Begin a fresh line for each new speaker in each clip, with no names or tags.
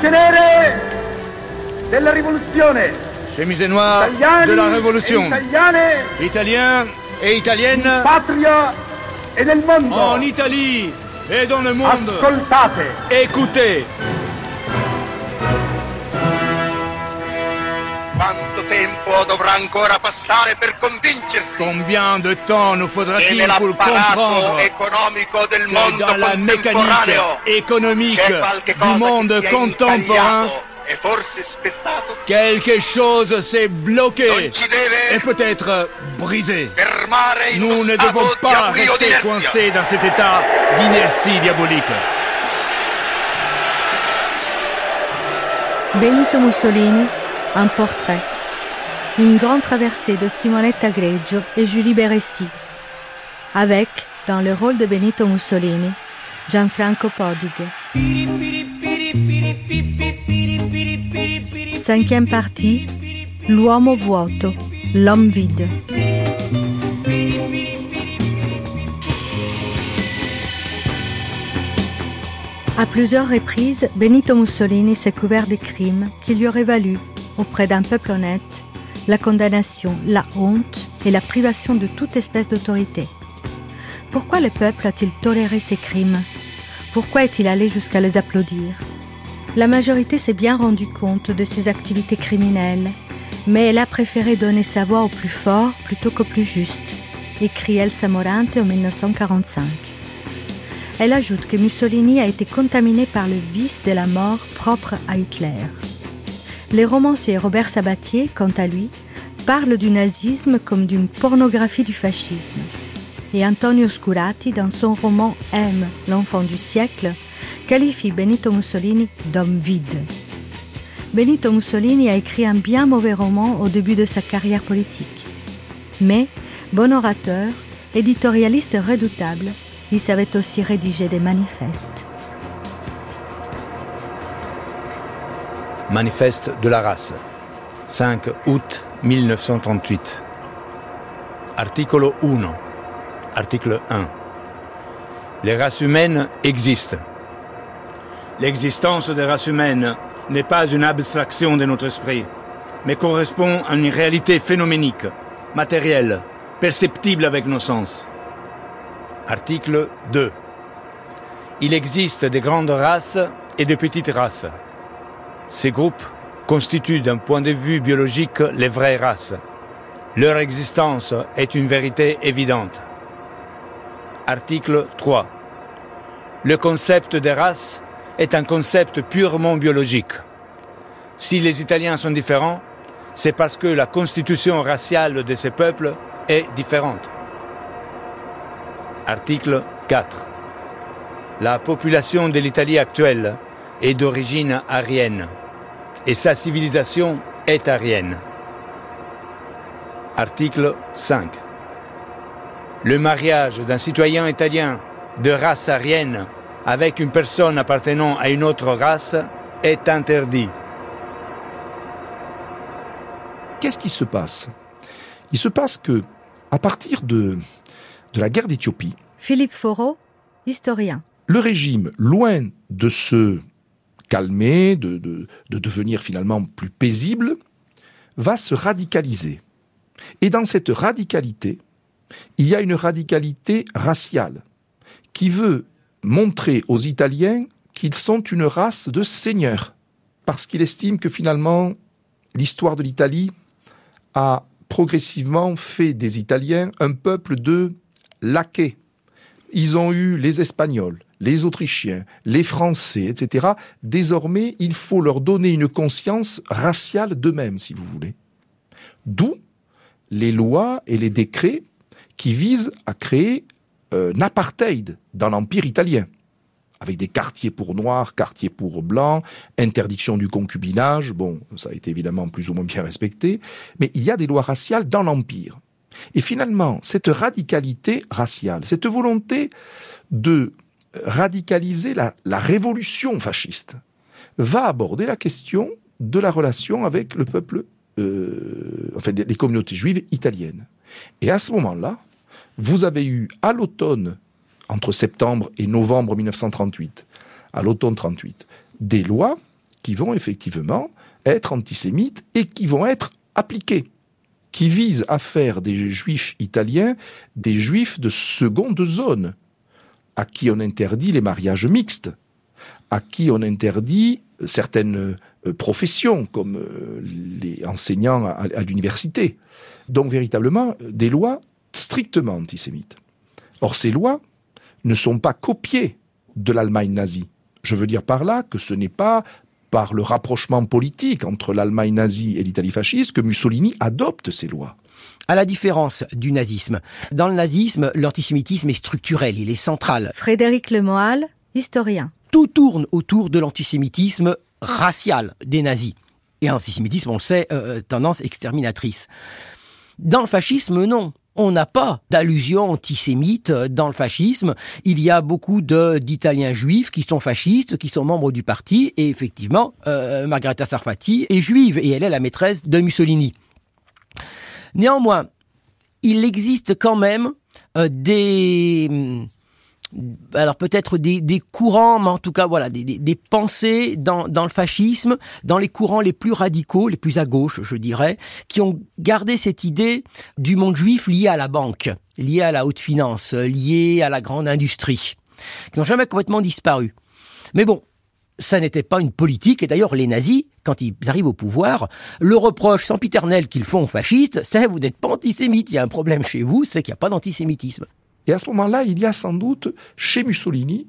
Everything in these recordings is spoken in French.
Camicie nere della rivoluzione.
Chemise noire de la Révolution.
italiane
Italiens et Italiennes
patria e nel mondo.
en Italie et dans le monde.
Ascoltate.
Écoutez.
Tempo dovrà ancora passare per convincersi
Combien de temps nous faudra-t-il pour comprendre
economico del
que
mondo
dans la mécanique économique du
cosa
monde
che si è
contemporain,
e forse spezzato?
quelque chose s'est bloqué
Non ci deve
et peut-être brisé. Nous ne devons
di
pas rester coincés dans cet état d'inertie diabolique.
Benito Mussolini, un portrait. Une grande traversée de Simonetta Greggio et Julie Beressi. Avec, dans le rôle de Benito Mussolini, Gianfranco Podig. Cinquième partie, L'uomo vuoto, l'homme vide. À plusieurs reprises, Benito Mussolini s'est couvert des crimes qui lui auraient valu, auprès d'un peuple honnête, la condamnation, la honte et la privation de toute espèce d'autorité. Pourquoi le peuple a-t-il toléré ces crimes? Pourquoi est-il allé jusqu'à les applaudir? La majorité s'est bien rendue compte de ses activités criminelles, mais elle a préféré donner sa voix au plus fort plutôt qu'au plus juste, écrit Elsa Morante en 1945. Elle ajoute que Mussolini a été contaminé par le vice de la mort propre à Hitler. Le romancier Robert Sabatier, quant à lui, parle du nazisme comme d'une pornographie du fascisme. Et Antonio Scurati, dans son roman M, l'enfant du siècle, qualifie Benito Mussolini d'homme vide. Benito Mussolini a écrit un bien mauvais roman au début de sa carrière politique. Mais, bon orateur, éditorialiste redoutable, il savait aussi rédiger des manifestes.
Manifeste de la race. 5 août 1938. Articolo 1. Article 1. Les races humaines existent. L'existence des races humaines n'est pas une abstraction de notre esprit, mais correspond à une réalité phénoménique, matérielle, perceptible avec nos sens. Article 2. Il existe de grandes races et de petites races. Ces groupes constituent d'un point de vue biologique les vraies races. Leur existence est une vérité évidente. Article 3. Le concept de race est un concept purement biologique. Si les Italiens sont différents, c'est parce que la constitution raciale de ces peuples est différente. Article 4. La population de l'Italie actuelle est d'origine arienne et sa civilisation est arienne. Article 5. Le mariage d'un citoyen italien de race arienne avec une personne appartenant à une autre race est interdit.
Qu'est-ce qui se passe? Il se passe que, à partir de, de la guerre d'Éthiopie,
Philippe Foreau, historien.
le régime, loin de se calmer, de, de, de devenir finalement plus paisible, va se radicaliser. Et dans cette radicalité, il y a une radicalité raciale qui veut montrer aux Italiens qu'ils sont une race de seigneurs, parce qu'il estime que finalement l'histoire de l'Italie a progressivement fait des Italiens un peuple de laquais. Ils ont eu les Espagnols, les Autrichiens, les Français, etc. Désormais, il faut leur donner une conscience raciale d'eux-mêmes, si vous voulez. D'où les lois et les décrets qui visent à créer un apartheid dans l'Empire italien, avec des quartiers pour noirs, quartiers pour blancs, interdiction du concubinage, bon, ça a été évidemment plus ou moins bien respecté, mais il y a des lois raciales dans l'Empire. Et finalement, cette radicalité raciale, cette volonté de radicaliser la, révolution fasciste, va aborder la question de la relation avec le peuple, euh, enfin les communautés juives italiennes. Et à ce moment-là, vous avez eu à l'automne, entre septembre et novembre 1938, à l'automne 38, des lois qui vont effectivement être antisémites et qui vont être appliqués, qui visent à faire des juifs italiens des juifs de seconde zone, à qui on interdit les mariages mixtes, à qui on interdit certaines euh, professions, comme euh, les enseignants à, l'université. Donc véritablement des lois strictement antisémites. Or ces lois ne sont pas copiées de l'Allemagne nazie. Je veux dire par là que ce n'est pas par le rapprochement politique entre l'Allemagne nazie et l'Italie fasciste que Mussolini adopte ces lois.
À la différence du nazisme. Dans le nazisme, l'antisémitisme est structurel, il est central.
Frédéric Lemoal, historien.
Tout tourne autour de l'antisémitisme racial des nazis. Et l'antisémitisme, on le sait, euh, tendance exterminatrice. Dans le fascisme, non on n'a pas d'allusion antisémite dans le fascisme. Il y a beaucoup d'Italiens juifs qui sont fascistes, qui sont membres du parti, et effectivement, euh, Margherita Sarfati est juive, et elle est la maîtresse de Mussolini. Néanmoins, il existe quand même euh, des alors peut-être des, courants, mais en tout cas voilà, des, pensées dans, le fascisme, dans les courants les plus radicaux, les plus à gauche, je dirais, qui ont gardé cette idée du monde juif lié à la banque, lié à la haute finance, lié à la grande industrie, qui n'ont jamais complètement disparu. Mais bon, ça n'était pas une politique, et d'ailleurs les nazis, quand ils arrivent au pouvoir, le reproche sempiternel qu'ils font aux fascistes, c'est vous n'êtes pas antisémite, il y a un problème chez vous, c'est qu'il n'y a pas d'antisémitisme.
Et à ce moment-là, il y a sans doute chez Mussolini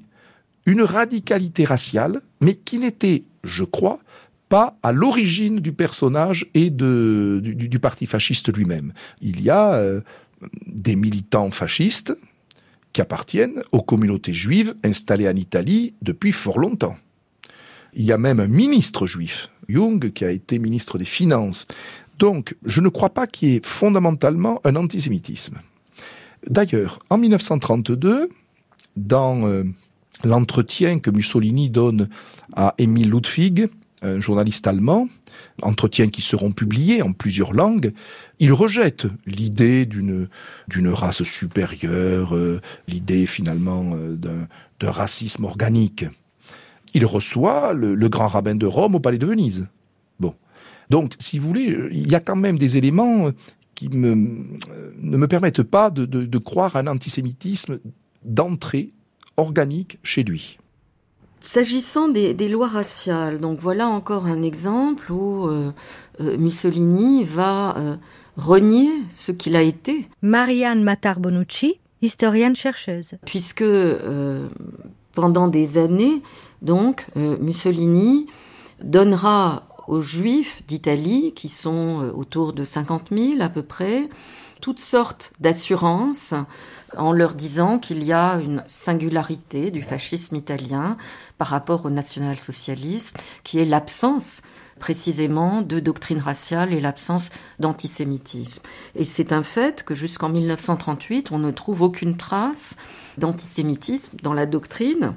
une radicalité raciale, mais qui n'était, je crois, pas à l'origine du personnage et du, parti fasciste lui-même. Il y a euh, des militants fascistes qui appartiennent aux communautés juives installées en Italie depuis fort longtemps. Il y a même un ministre juif, Jung, qui a été ministre des Finances. Donc, je ne crois pas qu'il y ait fondamentalement un antisémitisme. D'ailleurs, en 1932, dans euh, l'entretien que Mussolini donne à Emile Ludwig, un journaliste allemand, entretien qui seront publiés en plusieurs langues, il rejette l'idée d'une d'une race supérieure, euh, l'idée finalement euh, d'un racisme organique. Il reçoit le, le, grand rabbin de Rome au palais de Venise. Bon. Donc, si vous voulez, il y a quand même des éléments qui me, ne me permettent pas de, croire à un antisémitisme d'entrée organique chez lui.
S'agissant des, lois raciales, donc voilà encore un exemple où euh, euh, Mussolini va euh, renier ce qu'il a été.
Marianne Matar-Bonucci, historienne chercheuse.
Puisque pendant des années, donc, Mussolini donnera aux Juifs d'Italie, qui sont euh, autour de 50 000 à peu près, toutes sortes d'assurances en leur disant qu'il y a une singularité du fascisme italien par rapport au national-socialisme, qui est l'absence précisément de doctrine raciale et l'absence d'antisémitisme. Et c'est un fait que jusqu'en 1938, on ne trouve aucune trace d'antisémitisme dans la doctrine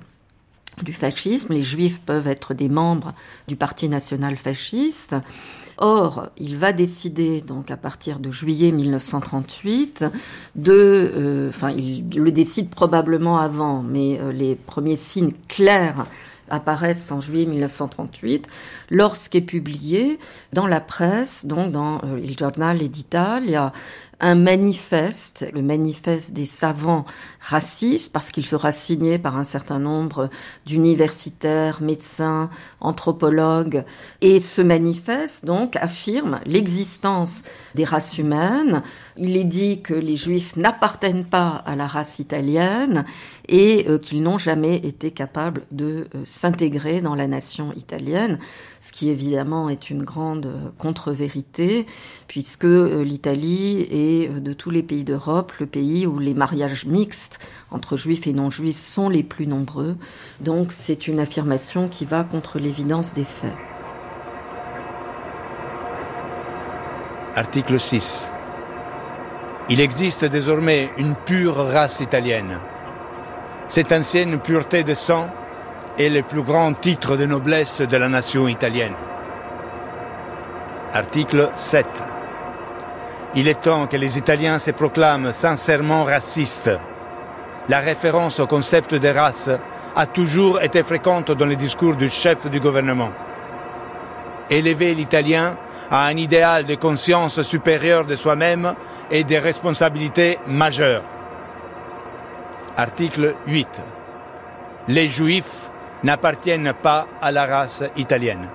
du fascisme. Les juifs peuvent être des membres du Parti national fasciste. Or, il va décider, donc à partir de juillet 1938, de, euh, enfin, il le décide probablement avant, mais euh, les premiers signes clairs apparaissent en juillet 1938, lorsqu'est publié dans la presse, donc dans euh, Il Giornale d'Italia, un manifeste, le manifeste des savants racistes, parce qu'il sera signé par un certain nombre d'universitaires, médecins, anthropologues. Et ce manifeste, donc, affirme l'existence des races humaines. Il est dit que les juifs n'appartiennent pas à la race italienne et euh, qu'ils n'ont jamais été capables de euh, s'intégrer dans la nation italienne, ce qui évidemment est une grande euh, contre-vérité, puisque l'Italie est de tous les pays d'Europe le pays où les mariages mixtes entre juifs et non-juifs sont les plus nombreux. Donc c'est une affirmation qui va contre l'évidence des faits.
Article 6. Il existe désormais une pure race italienne cette ancienne pureté de sang est le plus grand titre de noblesse de la nation italienne. Article 7. Il est temps que les Italiens se proclament sincèrement racistes. La référence au concept de race a toujours été fréquente dans les discours du chef du gouvernement. élever l'Italien à un idéal de conscience supérieure de soi-même et des responsabilités majeures. Article 8. Les Juifs n'appartiennent pas à la race italienne.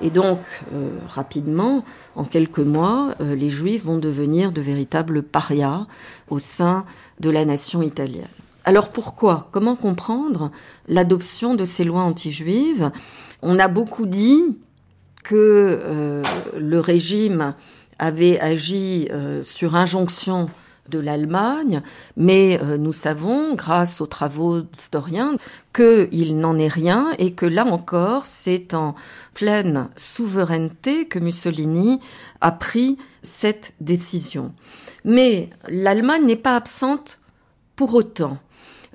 Et donc, euh, rapidement, en quelques mois, euh, les Juifs vont devenir de véritables parias au sein de la nation italienne. Alors pourquoi? Comment comprendre l'adoption de ces lois anti-juives? On a beaucoup dit que euh, le régime avait agi sur injonction de l'Allemagne, mais euh, nous savons, grâce aux travaux d'historiens, qu'il n'en est rien et que là encore, c'est en pleine souveraineté que Mussolini a pris cette décision. Mais l'Allemagne n'est pas absente pour autant.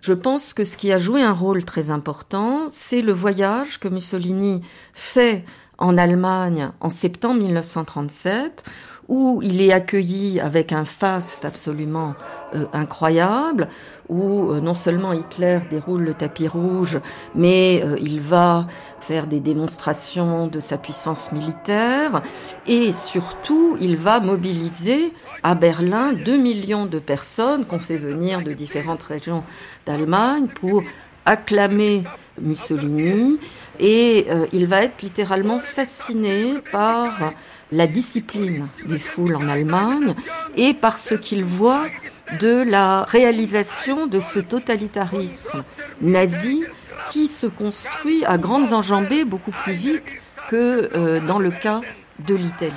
Je pense que ce qui a joué un rôle très important, c'est le voyage que Mussolini fait en Allemagne en septembre 1937, où il est accueilli avec un faste absolument euh, incroyable, où euh, non seulement Hitler déroule le tapis rouge, mais euh, il va faire des démonstrations de sa puissance militaire, et surtout il va mobiliser à Berlin 2 millions de personnes qu'on fait venir de différentes régions d'Allemagne pour acclamer Mussolini, et il va être littéralement fasciné par la discipline des foules en Allemagne et par ce qu'il voit de la réalisation de ce totalitarisme nazi qui se construit à grandes enjambées beaucoup plus vite que euh, dans le cas de l'Italie.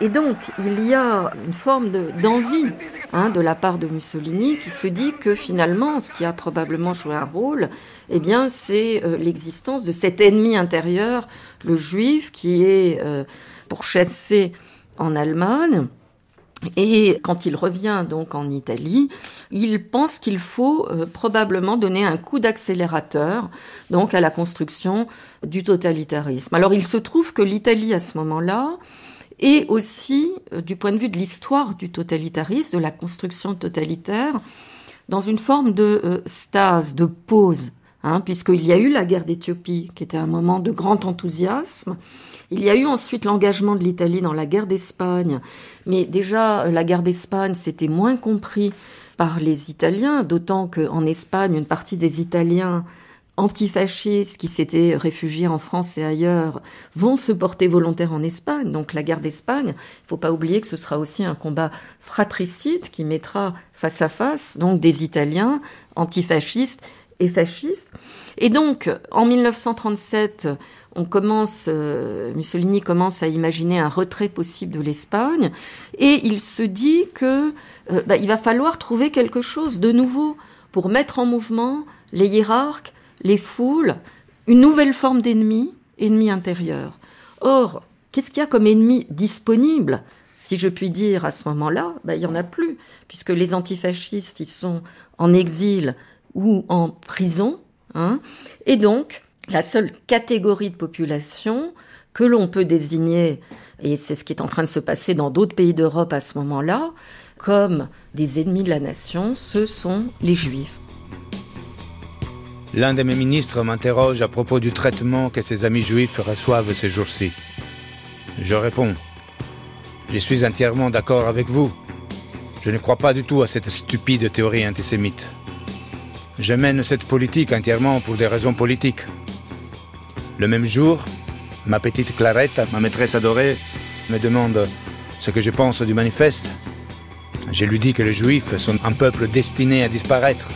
Et donc, il y a une forme d'envie hein, de la part de Mussolini qui se dit que finalement, ce qui a probablement joué un rôle, eh bien, c'est euh, l'existence de cet ennemi intérieur, le juif, qui est euh, pourchassé en Allemagne. Et quand il revient donc en Italie, il pense qu'il faut euh, probablement donner un coup d'accélérateur donc à la construction du totalitarisme. Alors il se trouve que l'Italie à ce moment-là est aussi euh, du point de vue de l'histoire du totalitarisme, de la construction totalitaire, dans une forme de euh, stase, de pause, hein, puisqu'il y a eu la guerre d'Éthiopie qui était un moment de grand enthousiasme. Il y a eu ensuite l'engagement de l'Italie dans la guerre d'Espagne, mais déjà la guerre d'Espagne c'était moins compris par les Italiens, d'autant qu'en Espagne une partie des Italiens antifascistes qui s'étaient réfugiés en France et ailleurs vont se porter volontaires en Espagne. Donc la guerre d'Espagne, il ne faut pas oublier que ce sera aussi un combat fratricide qui mettra face à face donc des Italiens antifascistes et fascistes. Et donc en 1937, on commence, euh, Mussolini commence à imaginer un retrait possible de l'Espagne, et il se dit que euh, bah, il va falloir trouver quelque chose de nouveau pour mettre en mouvement les hiérarques, les foules, une nouvelle forme d'ennemi, ennemi intérieur. Or, qu'est-ce qu'il y a comme ennemi disponible si je puis dire à ce moment-là, bah, il n'y en a plus, puisque les antifascistes, ils sont en exil ou en prison, hein, et donc la seule catégorie de population que l'on peut désigner, et c'est ce qui est en train de se passer dans d'autres pays d'Europe à ce moment-là, comme des ennemis de la nation, ce sont les juifs.
L'un de mes ministres m'interroge à propos du traitement que ses amis juifs reçoivent ces jours-ci. Je réponds, je suis entièrement d'accord avec vous. Je ne crois pas du tout à cette stupide théorie antisémite. Je mène cette politique entièrement pour des raisons politiques. Le même jour, ma petite Clarette, ma maîtresse adorée, me demande ce que je pense du manifeste. Je lui dis que les Juifs sont un peuple destiné à disparaître.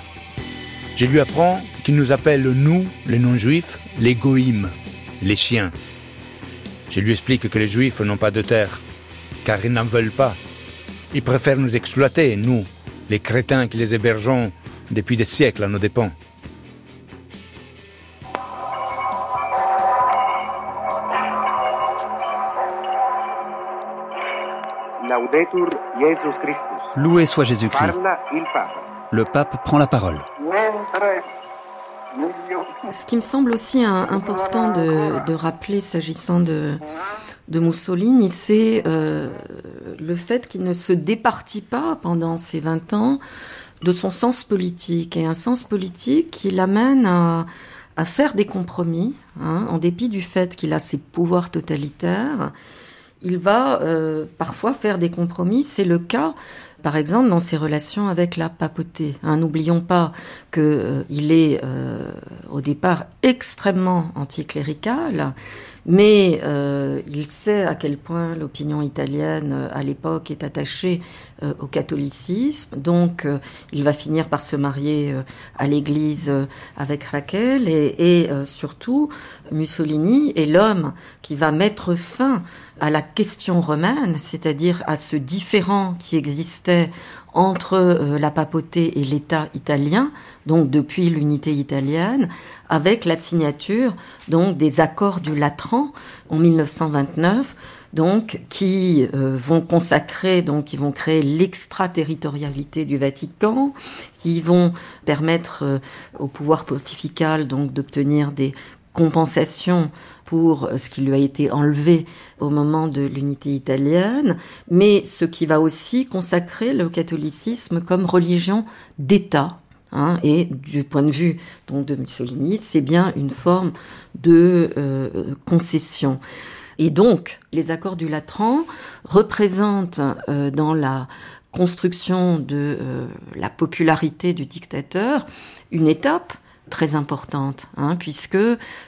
Je lui apprends qu'il nous appelle, nous, les non-juifs, les goïms, les chiens. Je lui explique que les Juifs n'ont pas de terre, car ils n'en veulent pas. Ils préfèrent nous exploiter, nous, les crétins qui les hébergeons depuis des siècles à nos dépens.
Loué soit Jésus-Christ. Le pape prend la parole.
Ce qui me semble aussi important de, rappeler s'agissant de, de Mussolini, c'est euh, le fait qu'il ne se départit pas pendant ces 20 ans de son sens politique, et un sens politique qui l'amène à, faire des compromis, hein, en dépit du fait qu'il a ses pouvoirs totalitaires. Il va euh, parfois faire des compromis. C'est le cas par exemple dans ses relations avec la papauté. Hein, n'oublions pas qu'il euh, est euh, au départ extrêmement anticlérical, mais euh, il sait à quel point l'opinion italienne à l'époque est attachée au catholicisme. Donc il va finir par se marier à l'église avec Raquel et, et surtout Mussolini est l'homme qui va mettre fin la question romaine, c'est-à-dire à ce différent qui existait entre euh, la papauté et l'État italien, donc depuis l'unité italienne, avec la signature donc des accords du Latran en 1929, donc qui euh, vont consacrer, donc qui vont créer l'extraterritorialité du Vatican, qui vont permettre euh, au pouvoir pontifical donc d'obtenir des compensation pour euh, ce qui lui a été enlevé au moment de l'unité italienne, mais ce qui va aussi consacrer le catholicisme comme religion d'État. Hein, et du point de vue donc, de Mussolini, c'est bien une forme de euh, concession. Et donc, les accords du Latran représentent euh, dans la construction de la popularité du dictateur une étape très importante, hein, puisque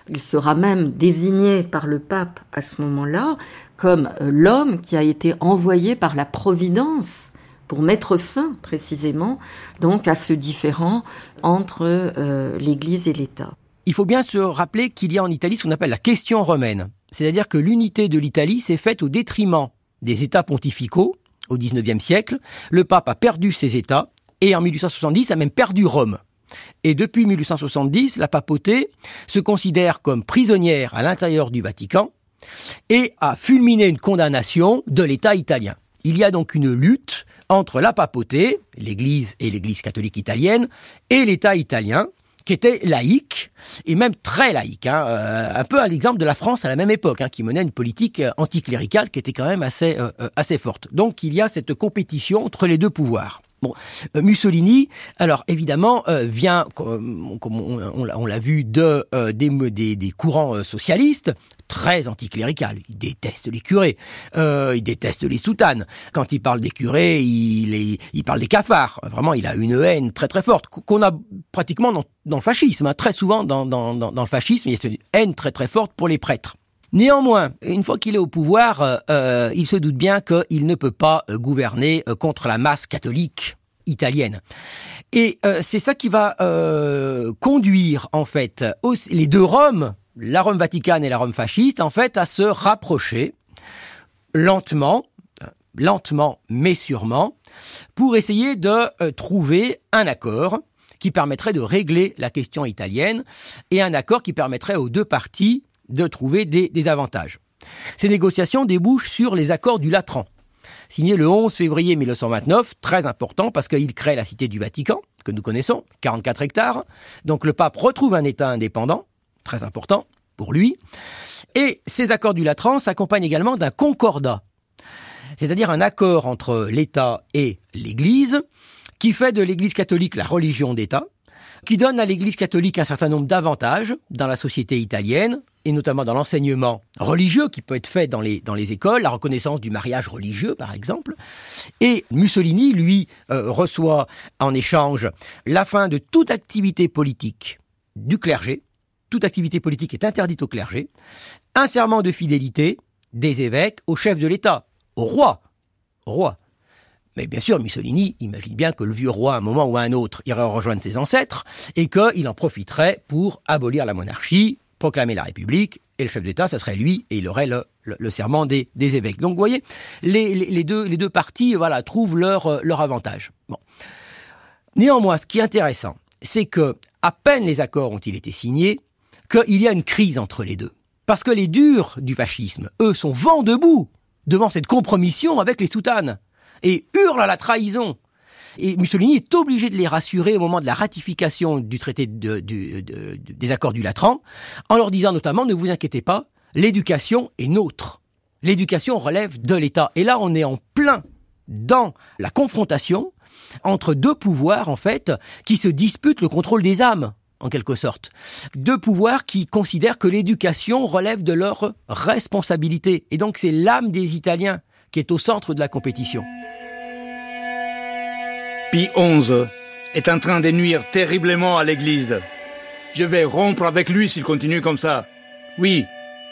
il sera même désigné par le pape à ce moment-là comme euh, l'homme qui a été envoyé par la Providence pour mettre fin précisément donc à ce différend entre euh, l'Église et l'État.
Il faut bien se rappeler qu'il y a en Italie ce qu'on appelle la question romaine, c'est-à-dire que l'unité de l'Italie s'est faite au détriment des États pontificaux au XIXe siècle. Le pape a perdu ses États et en 1870 a même perdu Rome. Et depuis 1870, la papauté se considère comme prisonnière à l'intérieur du Vatican et a fulminé une condamnation de l'État italien. Il y a donc une lutte entre la papauté, l'Église et l'Église catholique italienne, et l'État italien, qui était laïque, et même très laïque, hein, euh, un peu à l'exemple de la France à la même époque, hein, qui menait une politique euh, anticléricale qui était quand même euh, assez forte. Donc il y a cette compétition entre les deux pouvoirs. Bon, euh, Mussolini, alors évidemment, euh, vient, comme, on, l'a vu, de euh, des, courants socialistes très anticlérical. Il déteste les curés, il déteste les soutanes. Quand il parle des curés, il, il parle des cafards. Vraiment, il a une haine très très forte qu'on a pratiquement dans, le fascisme. Hein. Très souvent dans, dans, dans, le fascisme, il y a une haine très très forte pour les prêtres. Néanmoins, une fois qu'il est au pouvoir, euh, euh, il se doute bien qu'il ne peut pas euh, gouverner contre la masse catholique italienne. Et c'est ça qui va conduire en fait les deux Roms, la Rome vaticane et la Rome fasciste, en fait, à se rapprocher lentement, lentement mais sûrement, pour essayer de trouver un accord qui permettrait de régler la question italienne et un accord qui permettrait aux deux parties de trouver des, avantages. Ces négociations débouchent sur les accords du Latran, signé le 11 février 1929, très important parce qu'il crée la cité du Vatican, que nous connaissons, 44 hectares. Donc le pape retrouve un État indépendant, très important pour lui. Et ces accords du Latran s'accompagnent également d'un concordat, c'est-à-dire un accord entre l'État et l'Église, qui fait de l'Église catholique la religion d'État, qui donne à l'Église catholique un certain nombre d'avantages dans la société italienne, et notamment dans l'enseignement religieux qui peut être fait dans les, dans les écoles, la reconnaissance du mariage religieux par exemple. Et Mussolini, lui, euh, reçoit en échange la fin de toute activité politique du clergé. Toute activité politique est interdite au clergé. Un serment de fidélité des évêques au chef de l'État, au roi. Roi. Mais bien sûr, Mussolini imagine bien que le vieux roi, à un moment ou à un autre, irait rejoindre ses ancêtres et qu'il en profiterait pour abolir la monarchie, proclamer la République, et le chef d'État, ça serait lui, et il aurait le, serment des, évêques. Donc vous voyez, les, deux, les parties trouvent leur, leur avantage. Néanmoins, ce qui est intéressant, c'est que à peine les accords ont-ils été signés, qu'il y a une crise entre les deux. Parce que les durs du fascisme, eux, sont vent debout devant cette compromission avec les soutanes et hurlent à la trahison. Et Mussolini est obligé de les rassurer au moment de la ratification du traité des accords du Latran, en leur disant notamment, ne vous inquiétez pas, l'éducation est nôtre. L'éducation relève de l'État. Et là, on est en plein dans la confrontation entre deux pouvoirs, en fait, qui se disputent le contrôle des âmes. en quelque sorte. Deux pouvoirs qui considèrent que l'éducation relève de leur responsabilité. Et donc c'est l'âme des Italiens qui est au centre de la compétition.
Pie XI est en train de nuire terriblement à l'Église. Je vais rompre avec lui s'il continue comme ça. Oui,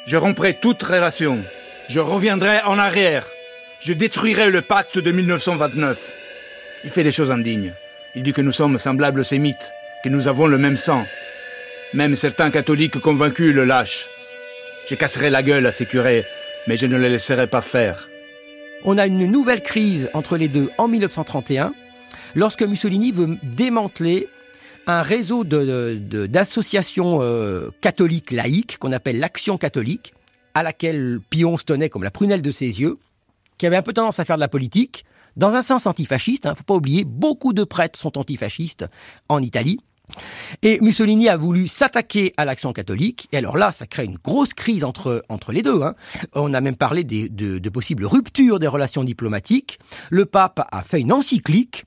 je romprai toute relation. Je reviendrai en arrière. Je détruirai le pacte de 1929. Il fait des choses indignes. Il dit que nous sommes semblables aux sémites, que nous avons le même sang. Même certains catholiques convaincus le lâchent. Je casserai la gueule à ces curés, mais je ne les laisserai pas faire.
On a une nouvelle crise entre les deux en 1931, lorsque Mussolini veut démanteler un réseau d'associations euh, catholiques laïques qu'on appelle l'Action catholique, à laquelle Pion se tenait comme la prunelle de ses yeux, qui avait un peu tendance à faire de la politique, dans un sens antifasciste. Il hein, ne faut pas oublier, beaucoup de prêtres sont antifascistes en Italie. Et Mussolini a voulu s'attaquer à l'action catholique. Et alors là, ça crée une grosse crise entre, entre les deux. Hein. On a même parlé de, de possibles ruptures des relations diplomatiques. Le pape a fait une encyclique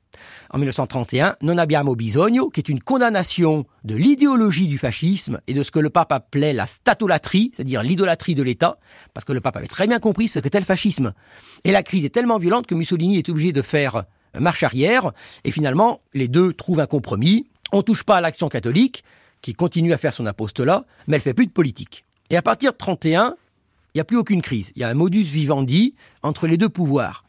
en 1931, Non abbiamo bisogno, qui est une condamnation de l'idéologie du fascisme et de ce que le pape appelait la statolatrie, c'est-à-dire l'idolâtrie de l'État, parce que le pape avait très bien compris ce qu'était le fascisme. Et la crise est tellement violente que Mussolini est obligé de faire marche arrière, et finalement, les deux trouvent un compromis. On touche pas à l'action catholique, qui continue à faire son apostolat, mais elle fait plus de politique. Et à partir de 31, il n'y a plus aucune crise. Il y a un modus vivendi entre les deux pouvoirs.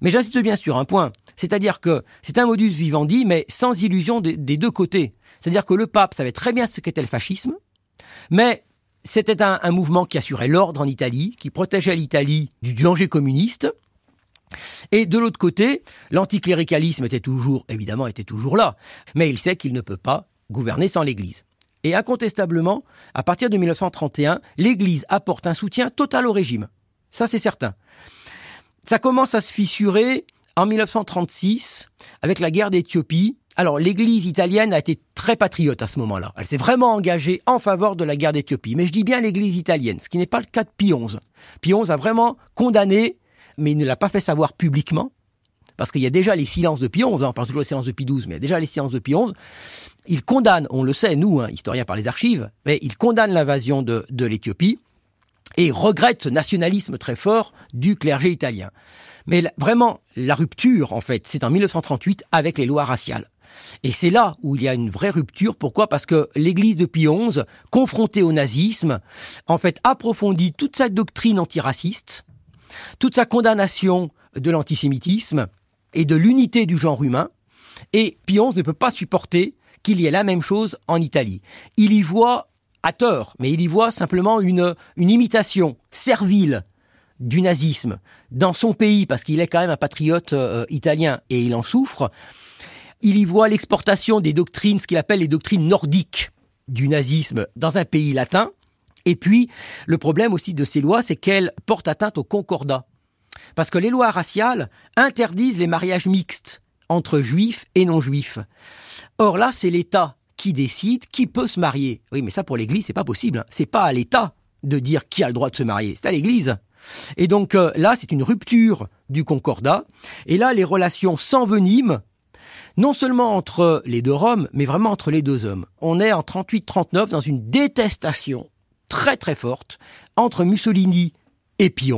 Mais j'insiste bien sur un point, c'est-à-dire que c'est un modus vivendi, mais sans illusion des, deux côtés. C'est-à-dire que le pape savait très bien ce qu'était le fascisme, mais c'était un, mouvement qui assurait l'ordre en Italie, qui protégeait l'Italie du danger communiste. Et de l'autre côté, l'anticléricalisme était toujours, évidemment, était toujours là. Mais il sait qu'il ne peut pas gouverner sans l'Église. Et incontestablement, à partir de 1931, l'Église apporte un soutien total au régime. Ça, c'est certain. Ça commence à se fissurer en 1936 avec la guerre d'Éthiopie. Alors l'Église italienne a été très patriote à ce moment-là. Elle s'est vraiment engagée en faveur de la guerre d'Éthiopie. Mais je dis bien l'Église italienne, ce qui n'est pas le cas de Pie XI. Pie XI a vraiment condamné, mais il ne l'a pas fait savoir publiquement, parce qu'il y a déjà les silences de Pie XI, hein, on parle toujours des silences de Pie XII, mais il y a déjà les silences de Pie XI. Il condamne, on le sait, nous, hein, historiens par les archives, mais il condamne l'invasion de, l'Éthiopie et regrette ce nationalisme très fort du clergé italien. Mais vraiment, la rupture, en fait, c'est en 1938 avec les lois raciales. Et c'est là où il y a une vraie rupture. Pourquoi? Parce que l'Église de Pie XI, confrontée au nazisme, en fait, approfondit toute sa doctrine antiraciste, toute sa condamnation de l'antisémitisme et de l'unité du genre humain. Et XI ne peut pas supporter qu'il y ait la même chose en Italie. Il y voit à tort, mais il y voit simplement une, une imitation servile du nazisme dans son pays, parce qu'il est quand même un patriote euh, italien et il en souffre. Il y voit l'exportation des doctrines, ce qu'il appelle les doctrines nordiques du nazisme dans un pays latin. Et puis, le problème aussi de ces lois, c'est qu'elles portent atteinte au concordat. Parce que les lois raciales interdisent les mariages mixtes entre juifs et non-juifs. Or là, c'est l'État qui décide qui peut se marier. Oui, mais ça pour l'Église, c'est pas possible. Hein. C'est pas à l'État de dire qui a le droit de se marier. C'est à l'Église. Et donc euh, là, c'est une rupture du concordat. Et là, les relations s'enveniment, non seulement entre les deux Roms, mais vraiment entre les deux hommes. On est en 38-39 dans une détestation très très forte entre Mussolini et Pie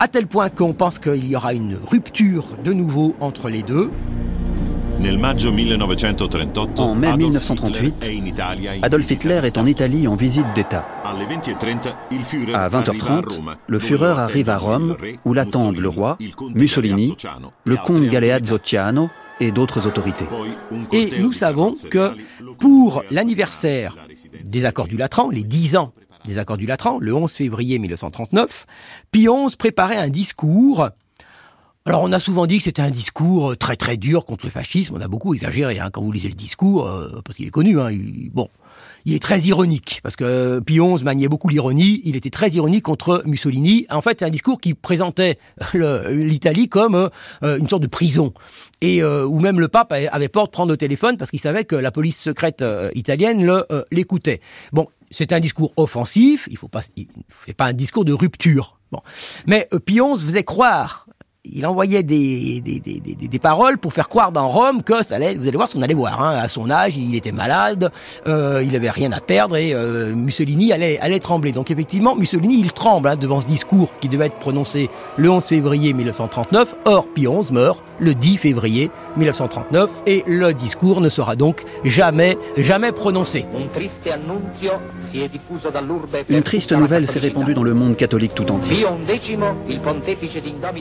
à tel point qu'on pense qu'il y aura une rupture de nouveau entre les deux.
En mai 1938, Adolf Hitler est en Italie en visite d'État. À 20h30, le Führer arrive à Rome où l'attendent le roi, Mussolini, le comte Galeazzo Ciano et d'autres autorités.
Et nous savons que pour l'anniversaire des accords du Latran, les 10 ans des accords du Latran, le 11 février 1939, Pie XI préparait un discours alors on a souvent dit que c'était un discours très très dur contre le fascisme, on a beaucoup exagéré hein, quand vous lisez le discours, euh, parce qu'il est connu, hein, bon, il est très ironique, parce que euh, Pie XI maniait beaucoup l'ironie, il était très ironique contre Mussolini, en fait c'est un discours qui présentait l'Italie comme une sorte de prison, et où même le pape avait peur de prendre le téléphone parce qu'il savait que la police secrète italienne l'écoutait. Bon, c'est un discours offensif, il faut pas, pas un discours de rupture. Bon. Mais Pie XI faisait croire il envoyait des, des, des, des, des paroles pour faire croire dans Rome que ça allait, vous allez voir ce qu'on allait voir. Hein. À son âge, il était malade, euh, il avait rien à perdre et euh, Mussolini allait, allait trembler. Donc effectivement, Mussolini, il tremble hein, devant ce discours qui devait être prononcé le 11 février 1939. Or, Pie XI meurt le 10 février 1939 et le discours ne sera donc jamais, jamais prononcé.
Une triste nouvelle s'est répandue dans le monde catholique tout entier.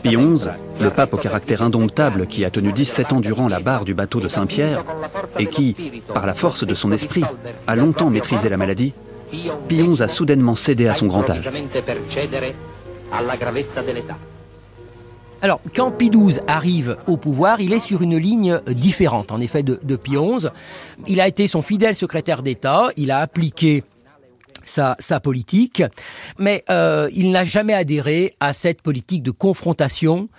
Pie XI, le pape au caractère indomptable qui a tenu 17 ans durant la barre du bateau de Saint-Pierre et qui, par la force de son esprit, a longtemps maîtrisé la maladie, Pie XI a soudainement cédé à son grand âge.
Alors, quand Pie XII arrive au pouvoir, il est sur une ligne différente, en effet, de, de Pie XI. Il a été son fidèle secrétaire d'État, il a appliqué sa, sa politique, mais euh, il n'a jamais adhéré à cette politique de confrontation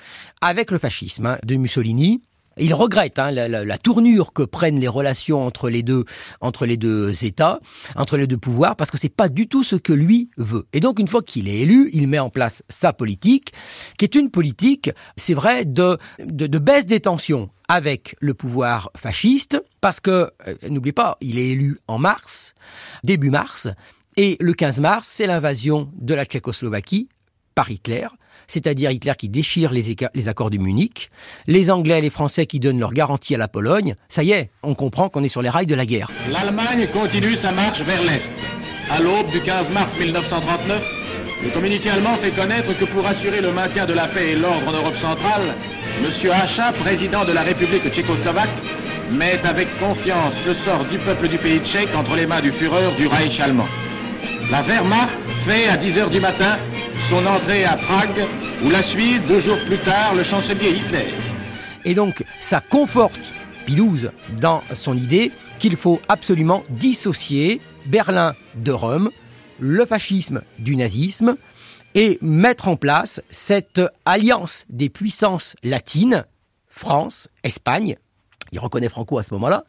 avec le fascisme hein, de Mussolini. Il regrette hein, la, la, la, tournure que prennent les relations entre les deux entre les deux États, entre les deux pouvoirs, parce que c'est pas du tout ce que lui veut. Et donc une fois qu'il est élu, il met en place sa politique, qui est une politique, c'est vrai, de, de, de baisse des tensions avec le pouvoir fasciste, parce que euh, n'oubliez pas, il est élu en mars, début mars, et le 15 mars, c'est l'invasion de la Tchécoslovaquie par Hitler, c'est-à-dire Hitler qui déchire les, accords du Munich, les Anglais et les Français qui donnent leur garantie à la Pologne. Ça y est, on comprend qu'on est sur les rails de la guerre.
L'Allemagne continue sa marche vers l'Est. À l'aube du 15 mars 1939, le communiqué allemand fait connaître que pour assurer le maintien de la paix et l'ordre en Europe centrale, M. Hacha, président de la République tchécoslovaque, met avec confiance le sort du peuple du pays tchèque entre les mains du Führer du Reich allemand. La Wehrmacht fait à 10 heures du matin son entrée à Prague, où la suit deux jours plus tard le chancelier Hitler.
Et donc, ça conforte Pilouse dans son idée qu'il faut absolument dissocier Berlin de Rome, le fascisme du nazisme, et mettre en place cette alliance des puissances latines, France, Espagne, il reconnaît Franco à ce moment-là,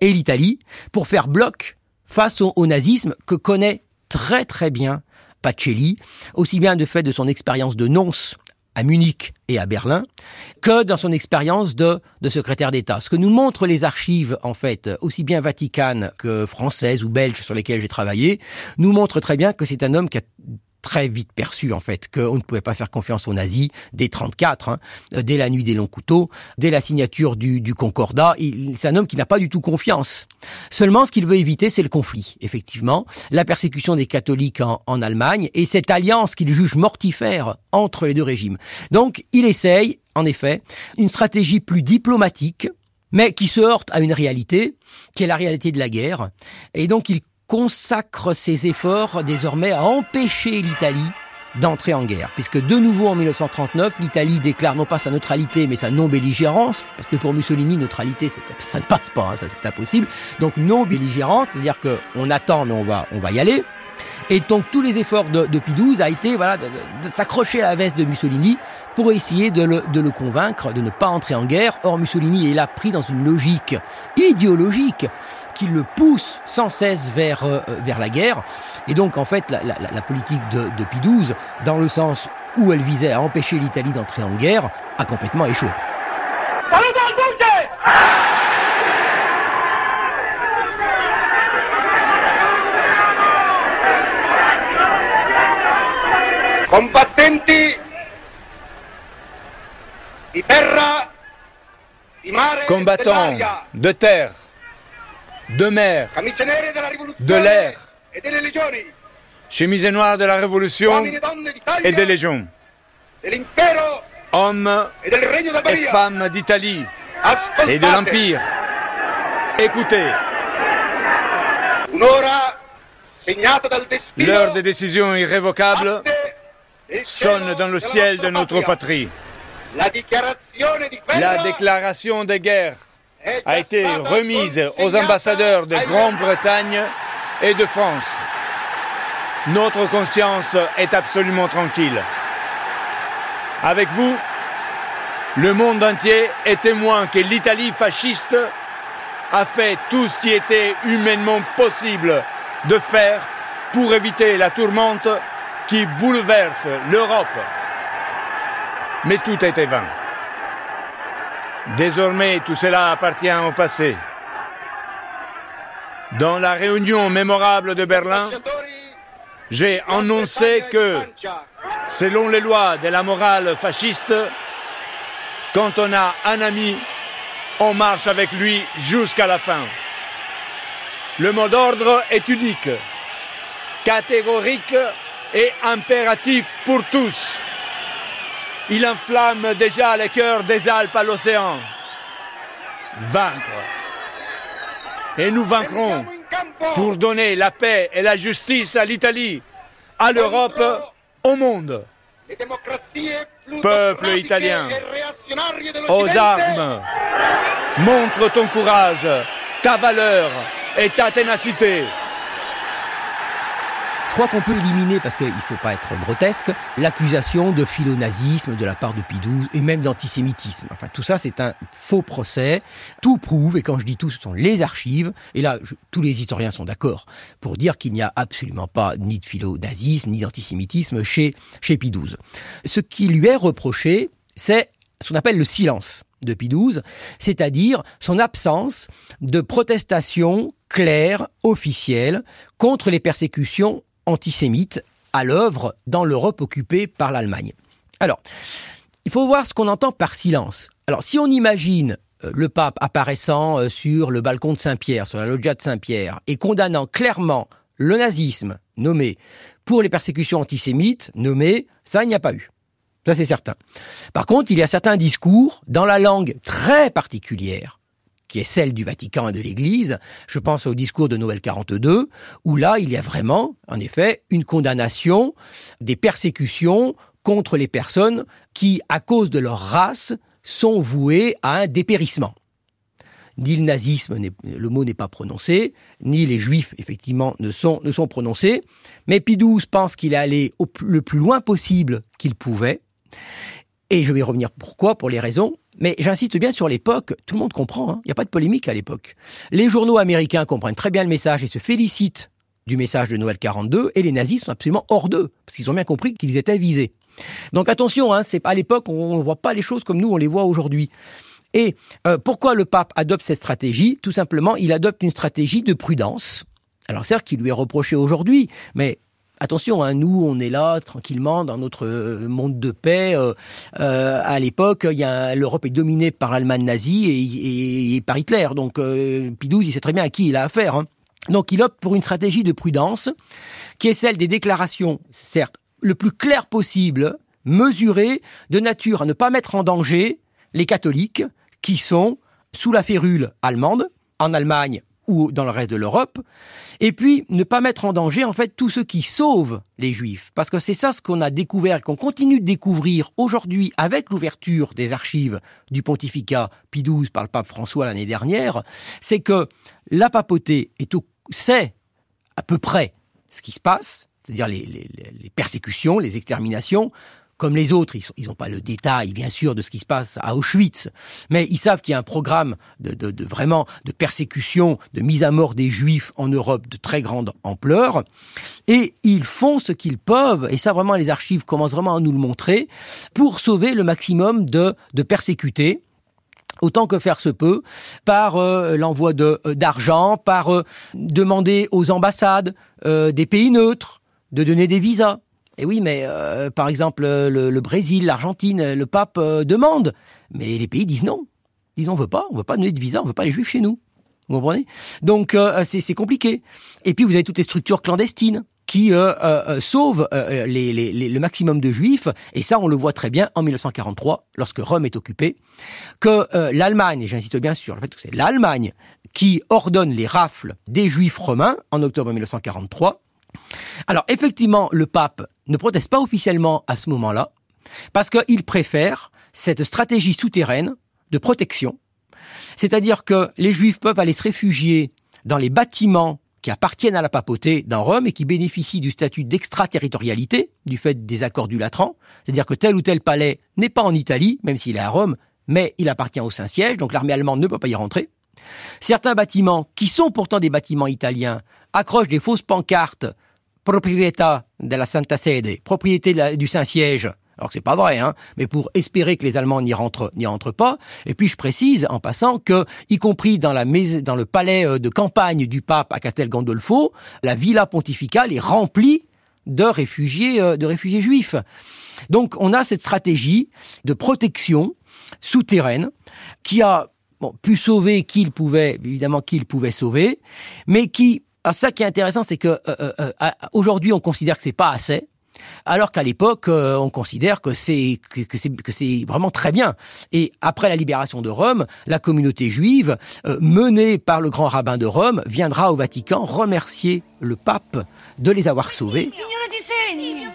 et l'Italie, pour faire bloc face au, au nazisme que connaît très très bien Pacelli, aussi bien de fait de son expérience de nonce à Munich et à Berlin, que dans son expérience de, de secrétaire d'État. Ce que nous montrent les archives, en fait, aussi bien vaticanes que françaises ou belges sur lesquelles j'ai travaillé, nous montrent très bien que c'est un homme qui a très vite perçu en fait qu'on ne pouvait pas faire confiance aux nazis dès 34, hein, dès la nuit des longs couteaux, dès la signature du, du Concordat. C'est un homme qui n'a pas du tout confiance. Seulement, ce qu'il veut éviter, c'est le conflit, effectivement, la persécution des catholiques en, en Allemagne et cette alliance qu'il juge mortifère entre les deux régimes. Donc, il essaye, en effet, une stratégie plus diplomatique, mais qui se heurte à une réalité, qui est la réalité de la guerre. Et donc, il consacre ses efforts désormais à empêcher l'Italie d'entrer en guerre, puisque de nouveau en 1939, l'Italie déclare non pas sa neutralité, mais sa non-belligérance, parce que pour Mussolini, neutralité, ça ne passe pas, hein, ça c'est impossible. Donc non-belligérance, c'est-à-dire qu'on attend, mais on va, on va y aller. Et donc tous les efforts de, de Pidouze a été voilà, de, de, s'accrocher à la veste de Mussolini pour essayer de le, de le convaincre de ne pas entrer en guerre. Or Mussolini est là pris dans une logique idéologique qui le pousse sans cesse vers, euh, vers la guerre. Et donc, en fait, la, la, la politique de, de Pie XII, dans le sens où elle visait à empêcher l'Italie d'entrer en guerre, a complètement échoué.
Combattenti di terra, di mare,
Combattants de terre, de mer, de l'air, chemise noire de la Révolution et des légions, hommes et femmes d'Italie et de l'Empire. Écoutez, l'heure des décisions irrévocables sonne dans le ciel de notre patrie. La déclaration de guerre a été remise aux ambassadeurs de Grande-Bretagne et de France. Notre conscience est absolument tranquille. Avec vous, le monde entier est témoin que l'Italie fasciste a fait tout ce qui était humainement possible de faire pour éviter la tourmente qui bouleverse l'Europe. Mais tout était vain. Désormais, tout cela appartient au passé. Dans la réunion mémorable de Berlin, j'ai annoncé que, selon les lois de la morale fasciste, quand on a un ami, on marche avec lui jusqu'à la fin. Le mot d'ordre est unique, catégorique et impératif pour tous. Il enflamme déjà les cœurs des Alpes à l'océan. Vaincre. Et nous vaincrons pour donner la paix et la justice à l'Italie, à l'Europe, au monde. Peuple italien, aux armes, montre ton courage, ta valeur et ta ténacité.
Je crois qu'on peut éliminer, parce qu'il ne faut pas être grotesque, l'accusation de philonazisme de la part de Pidou et même d'antisémitisme. Enfin, tout ça, c'est un faux procès. Tout prouve, et quand je dis tout, ce sont les archives, et là, tous les historiens sont d'accord pour dire qu'il n'y a absolument pas ni de philonazisme, ni d'antisémitisme chez, chez Pidouze. Ce qui lui est reproché, c'est ce qu'on appelle le silence de XII, c'est-à-dire son absence de protestation claire, officielle, contre les persécutions antisémites à l'œuvre dans l'Europe occupée par l'Allemagne. Alors, il faut voir ce qu'on entend par silence. Alors, si on imagine euh, le pape apparaissant euh, sur le balcon de Saint-Pierre, sur la loggia de Saint-Pierre, et condamnant clairement le nazisme, nommé, pour les persécutions antisémites, nommé, ça, il n'y a pas eu. Ça, c'est certain. Par contre, il y a certains discours dans la langue très particulière qui est celle du Vatican et de l'Église. Je pense au discours de Noël 42, où là, il y a vraiment, en effet, une condamnation des persécutions contre les personnes qui, à cause de leur race, sont vouées à un dépérissement. Ni le nazisme, le mot n'est pas prononcé, ni les juifs, effectivement, ne sont, ne sont prononcés. Mais Pie XII pense qu'il est allé le plus loin possible qu'il pouvait. Et je vais revenir pourquoi, pour les raisons. Mais j'insiste bien sur l'époque, tout le monde comprend, hein. il n'y a pas de polémique à l'époque. Les journaux américains comprennent très bien le message et se félicitent du message de Noël 42, et les nazis sont absolument hors d'eux, parce qu'ils ont bien compris qu'ils étaient visés. Donc attention, hein, c'est à l'époque, on ne voit pas les choses comme nous, on les voit aujourd'hui. Et euh, pourquoi le pape adopte cette stratégie? Tout simplement, il adopte une stratégie de prudence. Alors certes, qui lui est reproché aujourd'hui, mais attention, hein, nous, on est là tranquillement dans notre euh, monde de paix. euh, euh, à l'époque, l'Europe est dominée par l'Allemagne nazie et, par Hitler. Donc euh, XII, il sait très bien à qui il a affaire. hein. Donc il opte pour une stratégie de prudence, qui est celle des déclarations, certes, le plus clair possible, mesurées, de nature à ne pas mettre en danger les catholiques qui sont sous la férule allemande, en Allemagne ou dans le reste de l'Europe, et puis ne pas mettre en danger en fait tous ceux qui sauvent les juifs, parce que c'est ça ce qu'on a découvert qu'on continue de découvrir aujourd'hui avec l'ouverture des archives du pontificat Pie XII par le pape François l'année dernière, c'est que la papauté est au, sait à peu près ce qui se passe, c'est-à-dire les persécutions, les exterminations. Comme les autres, ils n'ont pas le détail, bien sûr, de ce qui se passe à Auschwitz, mais ils savent qu'il y a un programme de, de- vraiment de persécution, de mise à mort des Juifs en Europe de très grande ampleur, et ils font ce qu'ils peuvent, et ça vraiment les archives commencent vraiment à nous le montrer, pour sauver le maximum de, persécutés autant que faire se peut, par euh, l'envoi euh, d'argent, par euh, demander aux ambassades des pays neutres de donner des visas. Et oui, mais euh, par exemple le, Brésil, l'Argentine, le pape euh, demande, mais les pays disent non. Ils disent on veut pas, on veut pas donner de visa, on veut pas les juifs chez nous. Vous comprenez? Donc euh, c'est compliqué. Et puis vous avez toutes les structures clandestines qui sauvent le maximum de juifs. Et ça, on le voit très bien en 1943, lorsque Rome est occupée, que l'Allemagne, et j'insiste bien sur le fait que c'est l'Allemagne qui ordonne les rafles des juifs romains en octobre 1943. Alors effectivement, le pape ne proteste pas officiellement à ce moment-là, parce qu'il préfère cette stratégie souterraine de protection c'est-à-dire que les Juifs peuvent aller se réfugier dans les bâtiments qui appartiennent à la papauté dans Rome et qui bénéficient du statut d'extraterritorialité du fait des accords du Latran. C'est-à-dire que tel ou tel palais n'est pas en Italie, même s'il est à Rome, mais il appartient au Saint-Siège, donc l'armée allemande ne peut pas y rentrer. Certains bâtiments, qui sont pourtant des bâtiments italiens, accrochent des fausses pancartes proprietà della Santa Sede, propriété de la- du Saint-Siège, alors que c'est pas vrai, hein, mais pour espérer que les Allemands n'y rentrent, n'y rentrent pas. Et puis je précise en passant que, y compris dans la dans le palais euh, de campagne du pape à Castel Gandolfo, la villa pontificale est remplie de réfugiés, euh, de réfugiés juifs. Donc on a cette stratégie de protection souterraine qui a bon, pu sauver qui il pouvait, évidemment qui il pouvait sauver, mais qui, ah, ça qui est intéressant, c'est que euh, euh, euh, aujourd'hui on considère que c'est pas assez. Alors qu'à l'époque, euh, on considère que c'est que, que c'est que c'est vraiment très bien. Et après la libération de Rome, la communauté juive, euh, menée par le grand rabbin de Rome, viendra au Vatican remercier le pape de les avoir sauvés.
Signora Di Segni!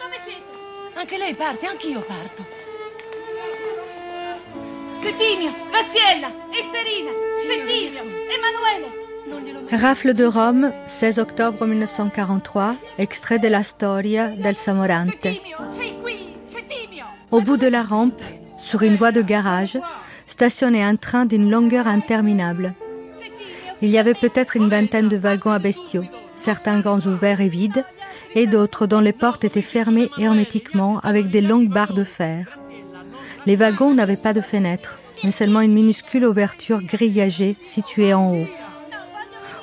Anche lei parte, anch'io parto. Settimio, Graziella, Esterina, Settimio, Emanuele.
Rafle de Rome, 16 octobre 1943, extrait de la Storia del Samorante. Au bout de la rampe, sur une voie de garage, stationnait un train d'une longueur interminable. Il y avait peut-être une vingtaine de wagons à bestiaux, certains grands ouverts et vides, et d'autres dont les portes étaient fermées hermétiquement avec des longues barres de fer. Les wagons n'avaient pas de fenêtres, mais seulement une minuscule ouverture grillagée située en haut.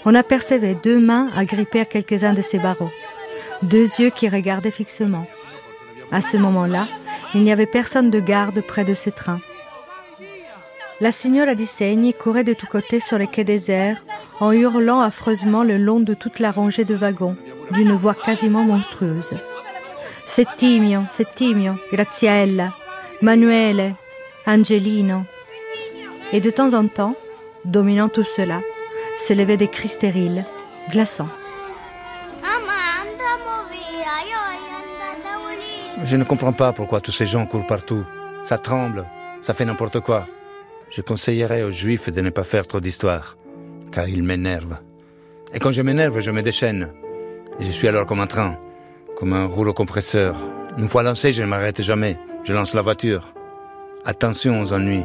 On apercevait deux mains agrippées à quelques-uns de ces barreaux, deux yeux qui regardaient fixement. À ce moment-là, il n'y avait personne de garde près de ces trains. La signora di Segni courait de tous côtés sur les quais déserts en hurlant affreusement le long de toute la rangée de wagons, d'une voix quasiment monstrueuse. Settimio, Settimio, Graziella, Manuele, Angelino. Et de temps en temps, dominant tout cela, s'élevaient des cris stériles, glaçants.
Je ne comprends pas pourquoi tous ces gens courent partout. Ça tremble, ça fait n'importe quoi. Je conseillerais aux juifs de ne pas faire trop d'histoires, car ils m'énervent. Et quand je m'énerve, je me déchaîne. Et je suis alors comme un train, comme un rouleau compresseur. Une fois lancé, je ne m'arrête jamais. Je lance la voiture. Attention aux ennuis.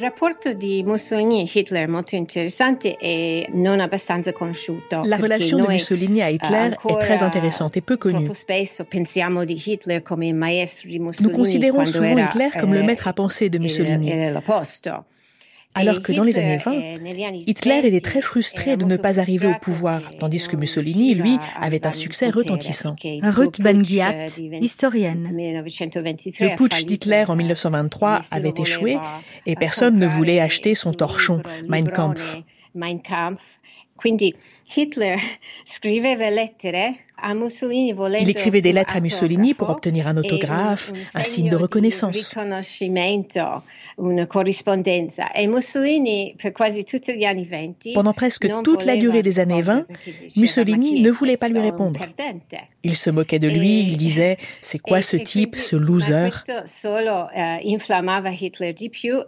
Il rapporto di Mussolini e Hitler è molto interessante e non abbastanza conosciuto.
La de
noi,
Mussolini Hitler
eh,
est très
ancora
intéressante et peu connue.
Di Hitler di
Nous
Mussolini
considérons souvent
era,
Hitler comme le
eh,
maître à penser de Mussolini. Alors que dans les années 20,
eh, negli anni
Hitler était
20
très frustré de ne pas arriver au pouvoir, tandis que Mussolini, lui, avait un succès retentissant.
Ruth Ben Ghiat, historienne.
Le putsch d'Hitler en 1923 avait échoué et personne ne voulait acheter son torchon Mein Kampf.
Quindi Hitler scriveva lettere
Il écrivait des lettres à Mussolini pour obtenir un
e
autographe,
un
signe de reconnaissance.
riconoscimento, una corrispondenza. E Mussolini, per quasi tutti gli anni 20,
Pendant presque toute la durée des années 20,
rispondere perché diceva,
Mussolini
"Ma chi è
ne voulait pas lui répondre.
perdente?"
Il se moquait de lui, il disait C'est quoi
E-
ce
e
type, ce loser?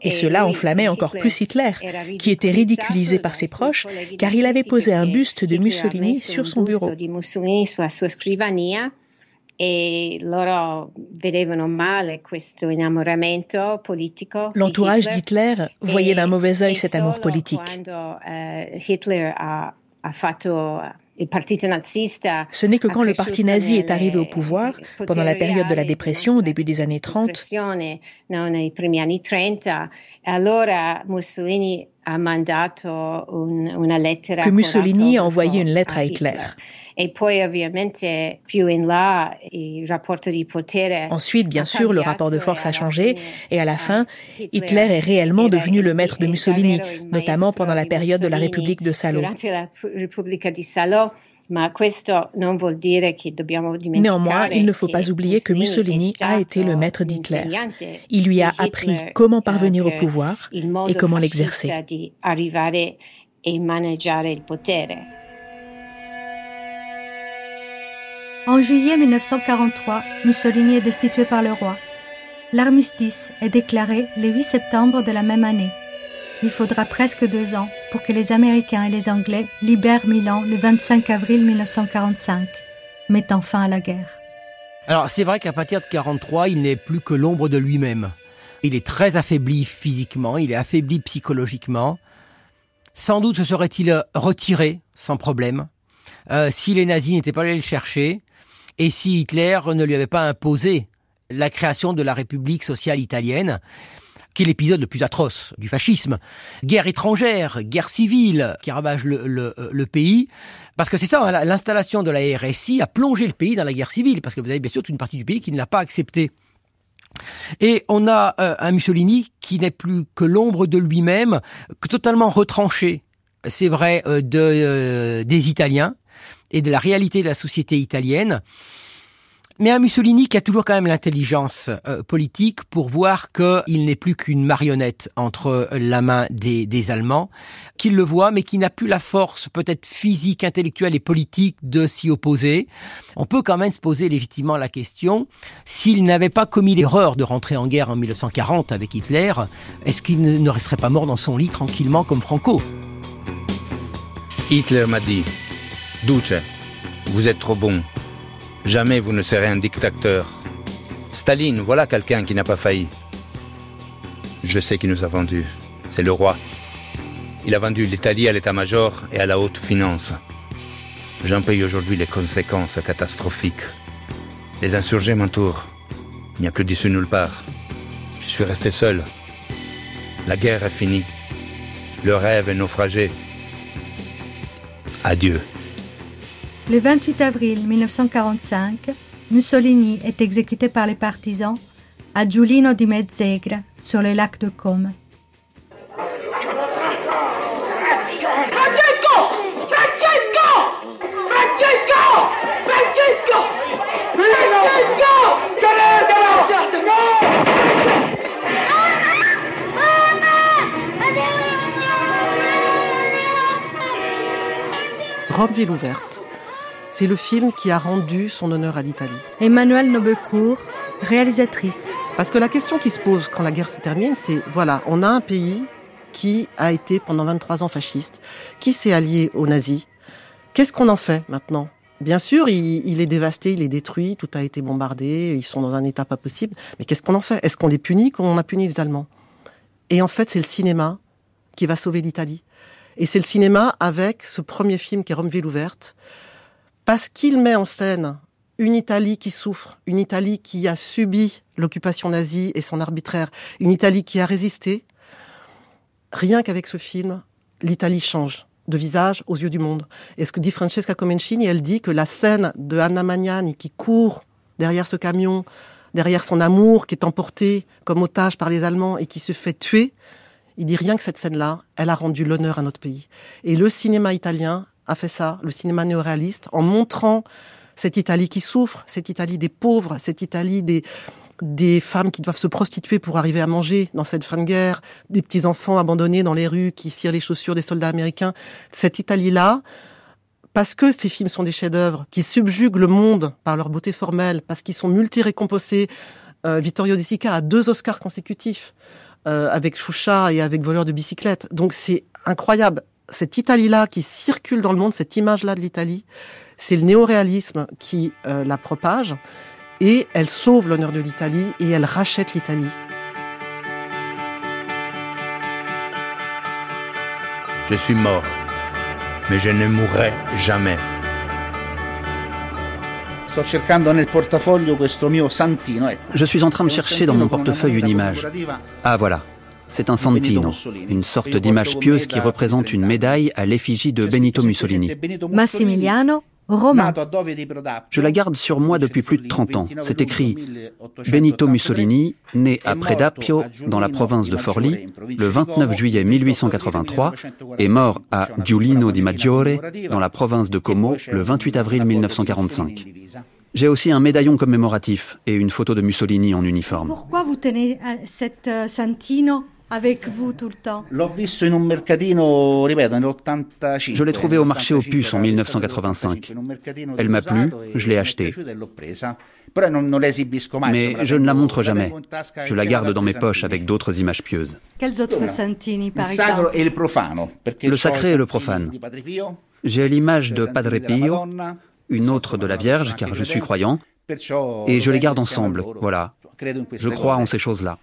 eh,
Et cela
lui,
enflammait encore plus Hitler, qui était ridiculisé par ses proches, car il avait posé un buste de Mussolini sur son bureau.
Di Mussolini sulla sua scrivania e loro vedevano male questo innamoramento politico. di
L'entourage
Hitler.
d'Hitler voyait d'un mauvais œil
E
cet amour politique.
Quando eh, Hitler ha fatto
Ce n'est que quand le parti nazi est arrivé au pouvoir, pendant la période de la dépression, au début des années 30,
depressione no, nei primi anni 30, allora Mussolini ha mandato un- una lettera
que Mussolini a envoyé une lettre à
a
Hitler.
E potere
Ensuite, bien sûr, le rapport de force a changé, et à la fin,
Hitler
est réellement devenu le maître de Mussolini, notamment pendant la période de la République de Salo. Néanmoins, il ne faut pas oublier que Mussolini a été le maître d'Hitler. Il lui a appris comment
eh,
parvenir au pouvoir et comment l'exercer.
En juillet 1943, Mussolini est destitué par le roi. L'armistice est déclaré le 8 septembre de la même année. Il faudra presque deux ans pour que les Américains et les Anglais libèrent Milan le 25 avril 1945, mettant fin à la guerre.
Alors c'est vrai qu'à partir de 43, il n'est plus que l'ombre de lui-même. Il est très affaibli physiquement, il est affaibli psychologiquement. Sans doute se serait-il retiré sans problème. euh, si les nazis n'étaient pas allés le chercher et si Hitler ne lui avait pas imposé la création de la République sociale italienne qui est l'épisode le plus atroce du fascisme. Guerre étrangère, guerre civile qui ravage le, pays. Parce que c'est ça, hein, l'installation de la RSI a plongé le pays dans la guerre civile, parce que vous avez bien sûr toute une partie du pays qui ne l'a pas accepté. Et on a euh, un Mussolini qui n'est plus que l'ombre de lui-même, totalement retranché, c'est vrai, euh, euh, des Italiens et de la réalité de la société italienne. Mais un Mussolini qui a toujours quand même l'intelligence euh, politique pour voir qu'il n'est plus qu'une marionnette entre la main des Allemands, qu'il le voit, mais qui n'a plus la force peut-être physique, intellectuelle et politique de s'y opposer. On peut quand même se poser légitimement la question, s'il n'avait pas commis l'erreur de rentrer en guerre en 1940 avec Hitler, est-ce qu'il ne resterait pas mort dans son lit tranquillement comme Franco?
Hitler m'a dit, Duce, vous êtes trop bon, Jamais vous ne serez un dictateur. Staline, voilà quelqu'un qui n'a pas failli. Je sais qui nous a vendu. C'est le roi. Il a vendu l'Italie à l'état-major et à la haute finance. J'en paye aujourd'hui les conséquences catastrophiques. Les insurgés m'entourent. Il n'y a plus d'issue nulle part. Je suis resté seul. La guerre est finie. Le rêve est naufragé. Adieu.
Le 28 avril 1945, Mussolini est exécuté par les partisans à Giulino di Mezzegre, sur le lac de Como.
Rome ville ouverte. C'est le film qui a rendu son honneur à l'Italie.
Emmanuelle Nobecourt, réalisatrice.
Parce que la question qui se pose quand la guerre se termine, c'est voilà, on a un pays qui a été pendant 23 ans fasciste, qui s'est allié aux nazis. Qu'est-ce qu'on en fait maintenant? Bien sûr, il, est dévasté, il est détruit, tout a été bombardé, ils sont dans un état pas possible. Mais qu'est-ce qu'on en fait? Est-ce qu'on les punit comme on a puni les Allemands? Et en fait, c'est le cinéma qui va sauver l'Italie. Et c'est le cinéma avec ce premier film qui est Romeville ouverte, parce qu'il met en scène une Italie qui souffre, une Italie qui a subi l'occupation nazie et son arbitraire, une Italie qui a résisté, rien qu'avec ce film, l'Italie change de visage aux yeux du monde. Et ce que dit Francesca Comencini, elle dit que la scène de Anna Magnani qui court derrière ce camion, derrière son amour qui est emporté comme otage par les Allemands et qui se fait tuer, il dit rien que cette scène-là, elle a rendu l'honneur à notre pays. Et le cinéma italien a fait ça, le cinéma néoréaliste, en montrant cette Italie qui souffre, cette Italie des pauvres, cette Italie des, des femmes qui doivent se prostituer pour arriver à manger dans cette fin de guerre, des petits enfants abandonnés dans les rues qui cirent les chaussures des soldats américains. Cette Italie-là, parce que ces films sont des chefs-d'œuvre qui subjuguent le monde par leur beauté formelle, parce qu'ils sont multi-récompensés. Euh, Vittorio De Sica a deux Oscars consécutifs euh, avec Choucha et avec Voleur de bicyclette. Donc c'est incroyable cette Italie-là qui circule dans le monde, cette image-là de l'Italie, c'est le néoréalisme qui euh, la propage et elle sauve l'honneur de l'Italie et elle rachète l'Italie.
Je suis mort, mais je ne mourrai jamais.
Je suis en train de chercher dans mon portefeuille une image. Ah voilà, c'est un santino, une sorte d'image pieuse qui représente une médaille à l'effigie de Benito Mussolini.
Massimiliano Romain.
Je la garde sur moi depuis plus de 30 ans. C'est écrit Benito Mussolini, né à Predapio, dans la province de Forlì, le 29 juillet 1883, et mort à Giulino di Maggiore, dans la province de Como, le 28 avril 1945. J'ai aussi un médaillon commémoratif et une photo de Mussolini en uniforme.
Pourquoi vous tenez cette euh, santino avec vous tout le temps
Je l'ai trouvé au marché aux puces en 1985. Elle m'a plu, je l'ai achetée. Mais je ne la montre jamais. Je la garde dans mes poches avec d'autres images pieuses.
Quels autres santini, par exemple?
Le sacré et le profane. J'ai l'image de Padre Pio, une autre de la Vierge, car je suis croyant, et je les garde ensemble. Voilà. Je crois en ces choses-là.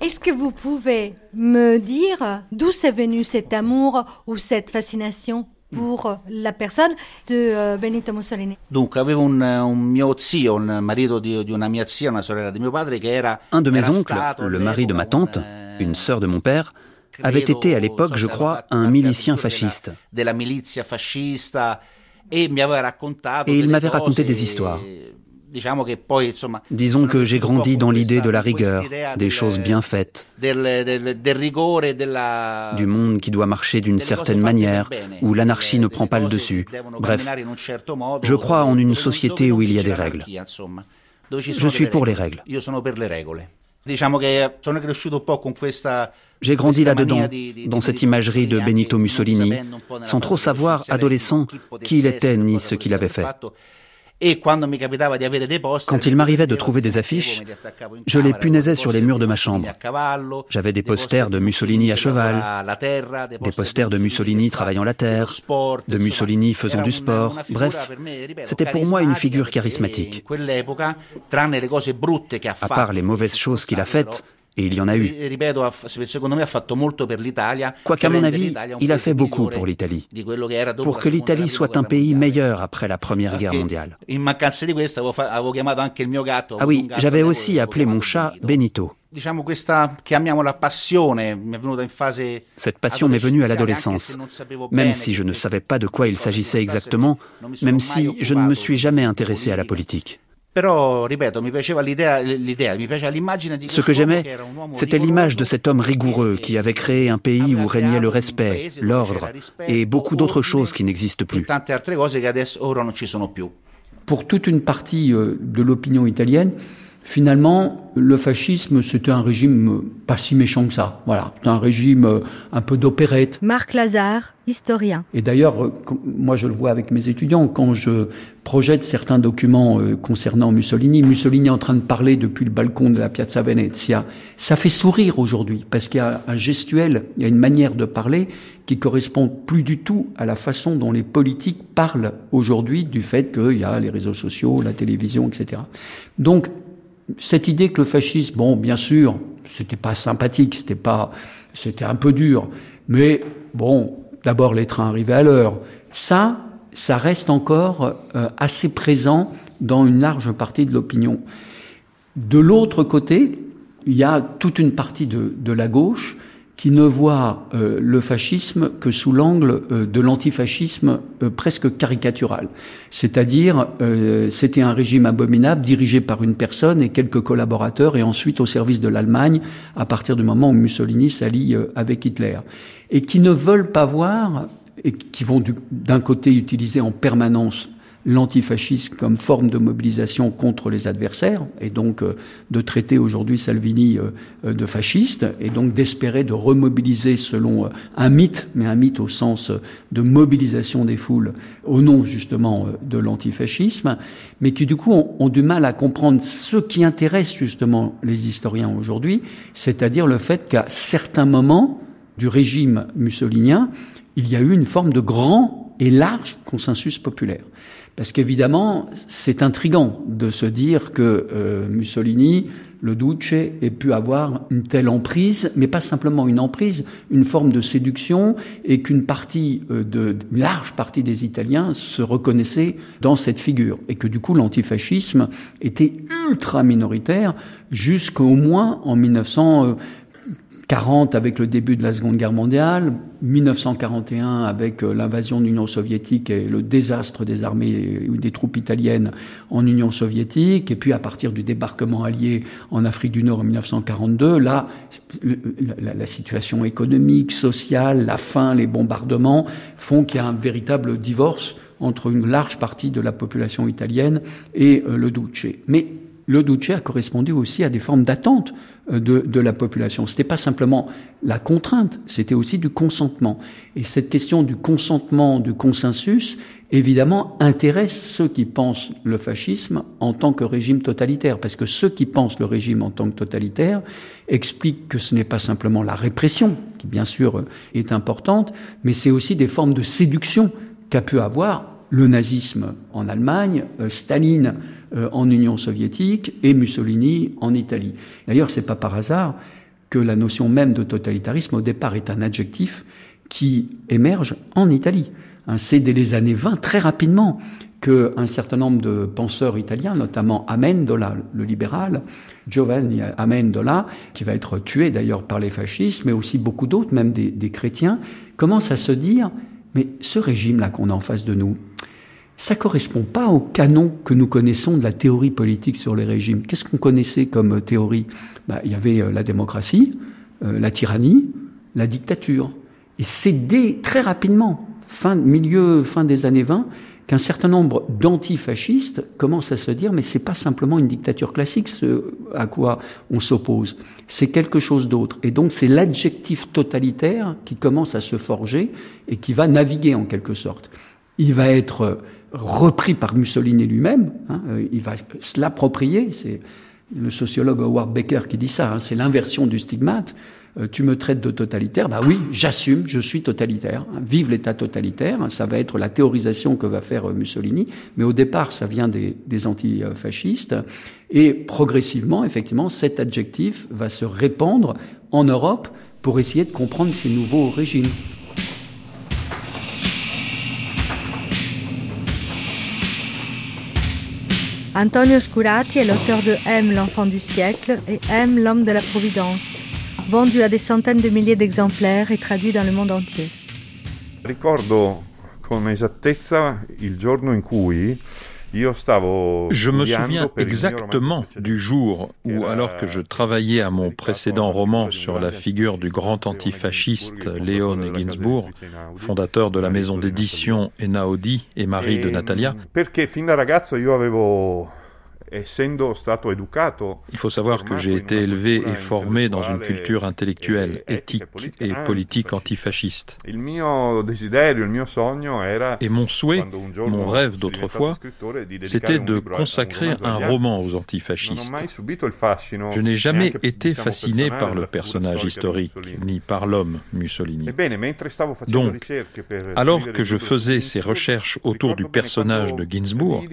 Est-ce que vous pouvez me dire d'où c'est venu cet amour ou cette fascination pour la personne de euh, Benito Mussolini?
Donc, avevo un, un mio zio, un marito di, di una mia zia, una sorella di mio padre, che era
un de mes oncles, le mari de ma tante, une sœur de mon père, avait été à l'époque, je crois, un milicien fasciste.
E aveva raccontato
Et il m'avait raconté des histoires. Disons que j'ai grandi dans l'idée de la rigueur, des choses bien faites, du monde qui doit marcher d'une certaine manière, où l'anarchie ne prend pas le dessus. Bref, je crois en une société où il y a des règles. Je suis pour les règles. J'ai grandi là-dedans, dans cette imagerie de Benito Mussolini, sans trop savoir, adolescent, qui il était ni ce qu'il avait fait. Quand il m'arrivait de trouver des affiches, je les punaisais sur les murs de ma chambre. J'avais des posters de Mussolini à cheval, des posters de Mussolini travaillant la terre, de Mussolini faisant du sport. Bref, c'était pour moi une figure charismatique. À part les mauvaises choses qu'il a faites, et il y en a eu. Quoiqu'à mon avis, il a fait beaucoup pour l'Italie, pour que l'Italie soit un pays meilleur après la Première Guerre mondiale. Ah oui, j'avais aussi appelé mon chat Benito. Cette passion m'est venue à l'adolescence, même si je ne savais pas de quoi il s'agissait exactement, même si je ne me suis jamais intéressé à la politique. Ce que j'aimais, c'était l'image de cet homme rigoureux qui avait créé un pays où régnait le respect, l'ordre et beaucoup d'autres choses qui n'existent plus.
Pour toute une partie euh, de l'opinion italienne, finalement, le fascisme, c'était un régime pas si méchant que ça. Voilà, un régime euh, un peu d'opérette.
Marc Lazare, historien.
Et d'ailleurs, euh, moi je le vois avec mes étudiants, quand je projette certains documents euh, concernant Mussolini, Mussolini est en train de parler depuis le balcon de la Piazza Venezia, ça fait sourire aujourd'hui, parce qu'il y a un gestuel, il y a une manière de parler qui correspond plus du tout à la façon dont les politiques parlent aujourd'hui du fait qu'il y a les réseaux sociaux, la télévision, etc. Donc, cette idée que le fascisme, bon, bien sûr, c'était pas sympathique, c'était pas, c'était un peu dur, mais bon, d'abord les trains arrivaient à l'heure. Ça, ça reste encore euh, assez présent dans une large partie de l'opinion. De l'autre côté, il y a toute une partie de, de la gauche qui ne voit euh, le fascisme que sous l'angle euh, de l'antifascisme euh, presque caricatural. C'est-à-dire, c'était un régime abominable dirigé par une personne et quelques collaborateurs et ensuite au service de l'Allemagne à partir du moment où Mussolini s'allie avec Hitler. Et qui ne veulent pas voir et qui vont d'un côté utiliser en permanence l'antifascisme comme forme de mobilisation contre les adversaires, et donc euh, de traiter aujourd'hui Salvini euh, euh, de fasciste, et donc d'espérer de remobiliser selon un mythe, mais un mythe au sens de mobilisation des foules au nom justement de l'antifascisme, mais qui du coup ont, du mal à comprendre ce qui intéresse justement les historiens aujourd'hui, c'est-à-dire le fait qu'à certains moments du régime mussolinien, il y a eu une forme de grand et large consensus populaire. Parce qu'évidemment, c'est intrigant de se dire que euh, Mussolini, le Duce, ait pu avoir une telle emprise, mais pas simplement une emprise, une forme de séduction, et qu'une partie, euh, de, une large partie des Italiens se reconnaissait dans cette figure, et que du coup l'antifascisme était ultra minoritaire jusqu'au moins en 1900. 40 avec le début de la Seconde Guerre mondiale, 1941 avec euh, l'invasion de l'Union soviétique et le désastre des armées ou des troupes italiennes en Union soviétique, et puis à partir du débarquement allié en Afrique du Nord en 1942, là, la, situation économique, sociale, la faim, les bombardements font qu'il y a un véritable divorce entre une large partie de la population italienne et euh, le Duce. Mais le Duce a correspondu aussi à des formes d'attente de, de, la population. Ce n'était pas simplement la contrainte, c'était aussi du consentement. Et cette question du consentement, du consensus, évidemment, intéresse ceux qui pensent le fascisme en tant que régime totalitaire. Parce que ceux qui pensent le régime en tant que totalitaire expliquent que ce n'est pas simplement la répression, qui bien sûr est importante, mais c'est aussi des formes de séduction qu'a pu avoir le nazisme en Allemagne, euh, Staline euh, en Union soviétique et Mussolini en Italie. D'ailleurs, c'est pas par hasard que la notion même de totalitarisme au départ est un adjectif qui émerge en Italie. Hein, c'est dès les années 20, très rapidement, qu'un certain nombre de penseurs italiens, notamment Amendola, le libéral, Giovanni Amendola, qui va être tué d'ailleurs par les fascistes, mais aussi beaucoup d'autres, même des, des chrétiens, commencent à se dire, mais ce régime-là qu'on a en face de nous, ça correspond pas au canon que nous connaissons de la théorie politique sur les régimes. Qu'est-ce qu'on connaissait comme théorie? Bah, Il y avait euh, la démocratie, euh, la tyrannie, la dictature. Et c'est dès très rapidement, fin, milieu, fin des années 20, qu'un certain nombre d'antifascistes commencent à se dire mais c'est pas simplement une dictature classique ce à quoi on s'oppose, c'est quelque chose d'autre. Et donc c'est l'adjectif totalitaire qui commence à se forger et qui va naviguer en quelque sorte. Il va être repris par Mussolini lui-même, hein, euh, il va se l'approprier, c'est le sociologue Howard Becker qui dit ça, hein, c'est l'inversion du stigmate. Euh, tu me traites de totalitaire, bah oui, j'assume, je suis totalitaire. Hein. vive l'État totalitaire, ça va être la théorisation que va faire euh, Mussolini, mais au départ, ça vient des antifascistes, et progressivement, effectivement, cet adjectif va se répandre en Europe pour essayer de comprendre ces nouveaux régimes.
Antonio Scurati est l'auteur de M, l'enfant du siècle et M, l'homme de la Providence, vendu à des centaines de milliers d'exemplaires et traduit dans le monde entier.
Ricordo con esattezza il giorno in cui je me souviens exactement du jour où, alors que je travaillais à mon précédent roman sur la figure du grand antifasciste Léon Ginsburg, fondateur de la maison d'édition Enaudi et mari de Natalia, il faut savoir que j'ai été élevé et formé dans une culture intellectuelle, éthique et politique antifasciste. Et mon souhait, mon rêve d'autrefois, c'était de consacrer un roman aux antifascistes. Je n'ai jamais été fasciné par le personnage historique, ni par l'homme Mussolini. Donc, alors que je faisais ces recherches autour du personnage de Ginsburg,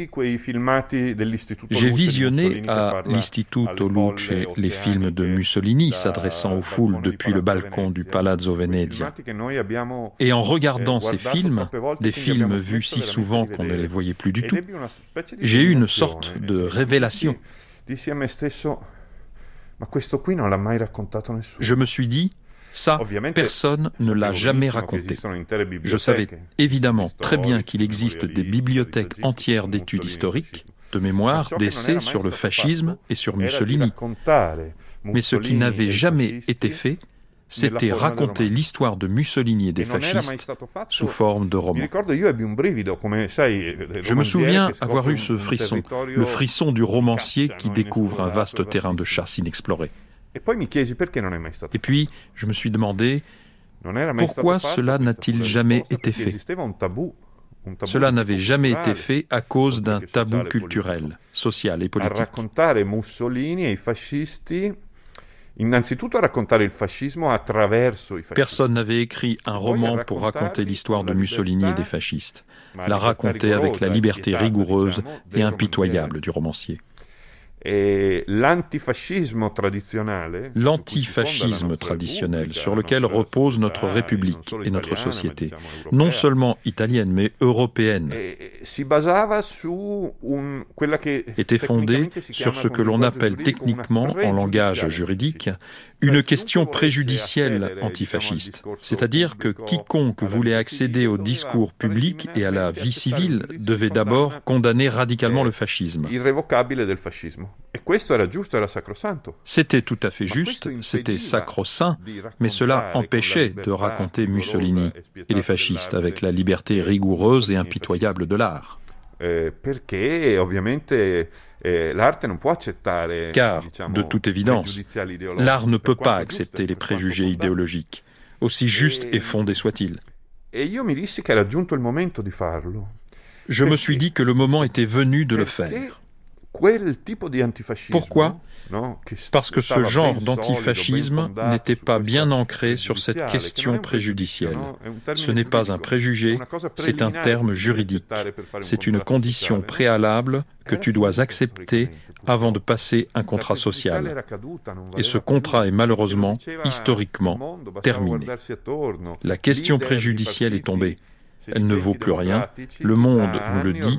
j'ai j'ai visionné à l'Istituto Luce les films de Mussolini s'adressant aux foules depuis le balcon du Palazzo Venezia. Et en regardant ces films, des films vus si souvent qu'on ne les voyait plus du tout, j'ai eu une sorte de révélation. Je me suis dit, ça, personne ne l'a jamais raconté. Je savais évidemment très bien qu'il existe des bibliothèques entières d'études historiques, de mémoire d'essais sur le fascisme et sur Mussolini. Mais ce qui n'avait jamais été fait, c'était raconter l'histoire de Mussolini et des fascistes sous forme de roman. Je me souviens avoir eu ce frisson, le frisson du romancier qui découvre un vaste terrain de chasse inexploré. Et puis, je me suis demandé, pourquoi cela n'a-t-il jamais été fait? Cela n'avait jamais été fait à cause d'un tabou culturel, social et politique. Personne n'avait écrit un roman pour raconter l'histoire de Mussolini et des fascistes, la raconter avec la liberté rigoureuse et impitoyable du romancier. L'antifascisme traditionnel sur lequel repose notre République et notre société, non seulement italienne mais européenne, était fondé sur ce que l'on appelle techniquement en langage juridique une question préjudicielle antifasciste, c'est-à-dire que quiconque voulait accéder au discours public et à la vie civile devait d'abord condamner radicalement le fascisme. C'était tout à fait juste, c'était sacro-saint, mais cela empêchait de raconter Mussolini et les fascistes avec la liberté rigoureuse et impitoyable de l'art. Eh, eh, Car, de toute évidence, l'art ne peut pas accepter les préjugés idéologiques, aussi justes et fondés soient-ils. Je me suis dit que le moment était venu de le faire. Pourquoi parce que ce genre d'antifascisme n'était pas bien ancré sur cette question préjudicielle. Ce n'est pas un préjugé, c'est un terme juridique. C'est une condition préalable que tu dois accepter avant de passer un contrat social. Et ce contrat est malheureusement, historiquement, terminé. La question préjudicielle est tombée. Elle ne vaut plus rien. Le monde nous le dit.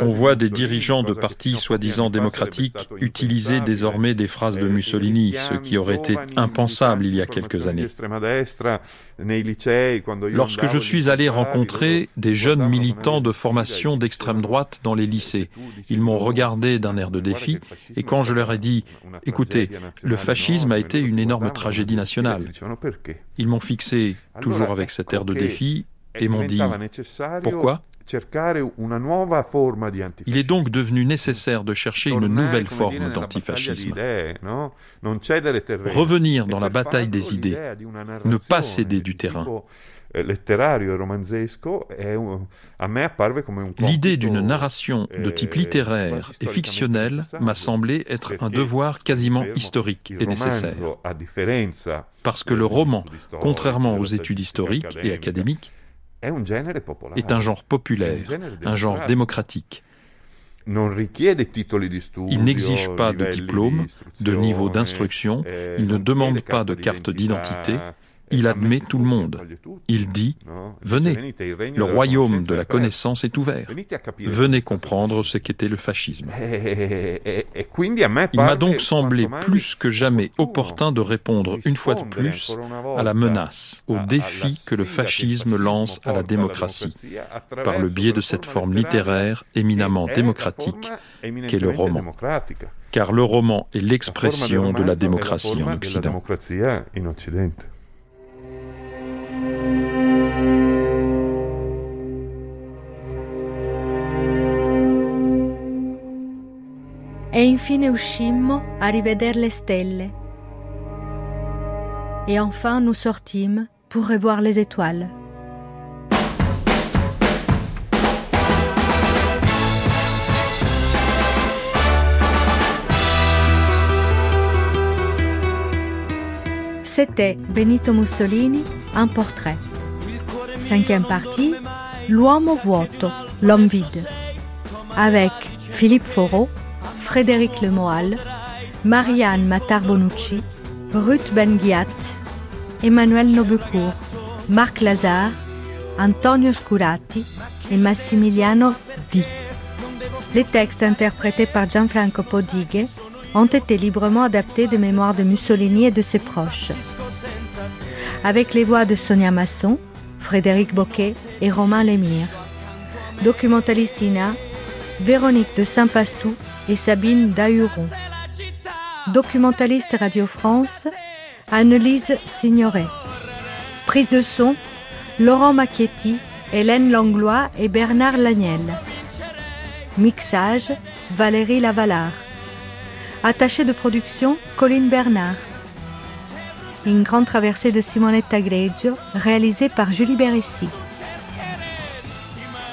On voit des dirigeants de partis soi-disant démocratiques utiliser désormais des phrases de Mussolini, ce qui aurait été impensable il y a quelques années. Lorsque je suis allé rencontrer des jeunes militants de formation d'extrême droite dans les lycées, ils m'ont regardé d'un air de défi et quand je leur ai dit Écoutez, le fascisme a été une énorme tragédie nationale, ils m'ont fixé, toujours avec cet air de défi, et m'ont dit Pourquoi? il est donc devenu nécessaire de chercher une nouvelle forme d'antifascisme. Revenir dans la bataille des idées, ne pas céder du terrain. L'idée d'une narration de type littéraire et fictionnel m'a semblé être un devoir quasiment historique et nécessaire. Parce que le roman, contrairement aux études historiques et académiques, est un genre populaire, un genre démocratique. Il n'exige pas de diplôme, de niveau d'instruction, il ne demande pas de carte d'identité, il admet tout le monde. Il dit, venez, le royaume de la connaissance est ouvert. Venez comprendre ce qu'était le fascisme. Il m'a donc semblé plus que jamais opportun de répondre une fois de plus à la menace, au défi que le fascisme lance à la démocratie, par le biais de cette forme littéraire éminemment démocratique qu'est le roman. Car le roman est l'expression de la démocratie en Occident.
E infine uscimmo a rivedere le stelle. Et enfin nous sortîmes pour revoir les étoiles. C'était Benito Mussolini, un portrait. Cinquième partie, L'uomo vuoto, l'homme vide, avec Philippe Foreau, Frédéric Lemoal, Marianne Matar-Bonucci, Ruth Benguiat, Emmanuel Nobecourt, Marc Lazare, Antonio Scurati et Massimiliano Di. Les textes interprétés par Gianfranco Podighe ont été librement adaptés des mémoires de Mussolini et de ses proches. Avec les voix de Sonia Masson, Frédéric Boquet et Romain Lemire. Documentalistina, Véronique de Saint-Pastou et Sabine Dahuron. Documentaliste Radio France, Annelise Signoret. Prise de son, Laurent Macchietti, Hélène Langlois et Bernard Lagnel. Mixage, Valérie Lavalard. Attaché de production, Colline Bernard. Une grande traversée de Simonetta Greggio, réalisée par Julie Beressi.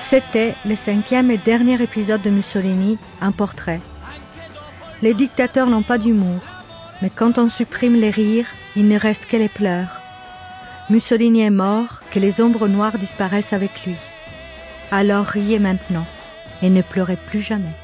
C'était le cinquième et dernier épisode de Mussolini, un portrait. Les dictateurs n'ont pas d'humour, mais quand on supprime les rires, il ne reste que les pleurs. Mussolini est mort, que les ombres noires disparaissent avec lui. Alors riez maintenant et ne pleurez plus jamais.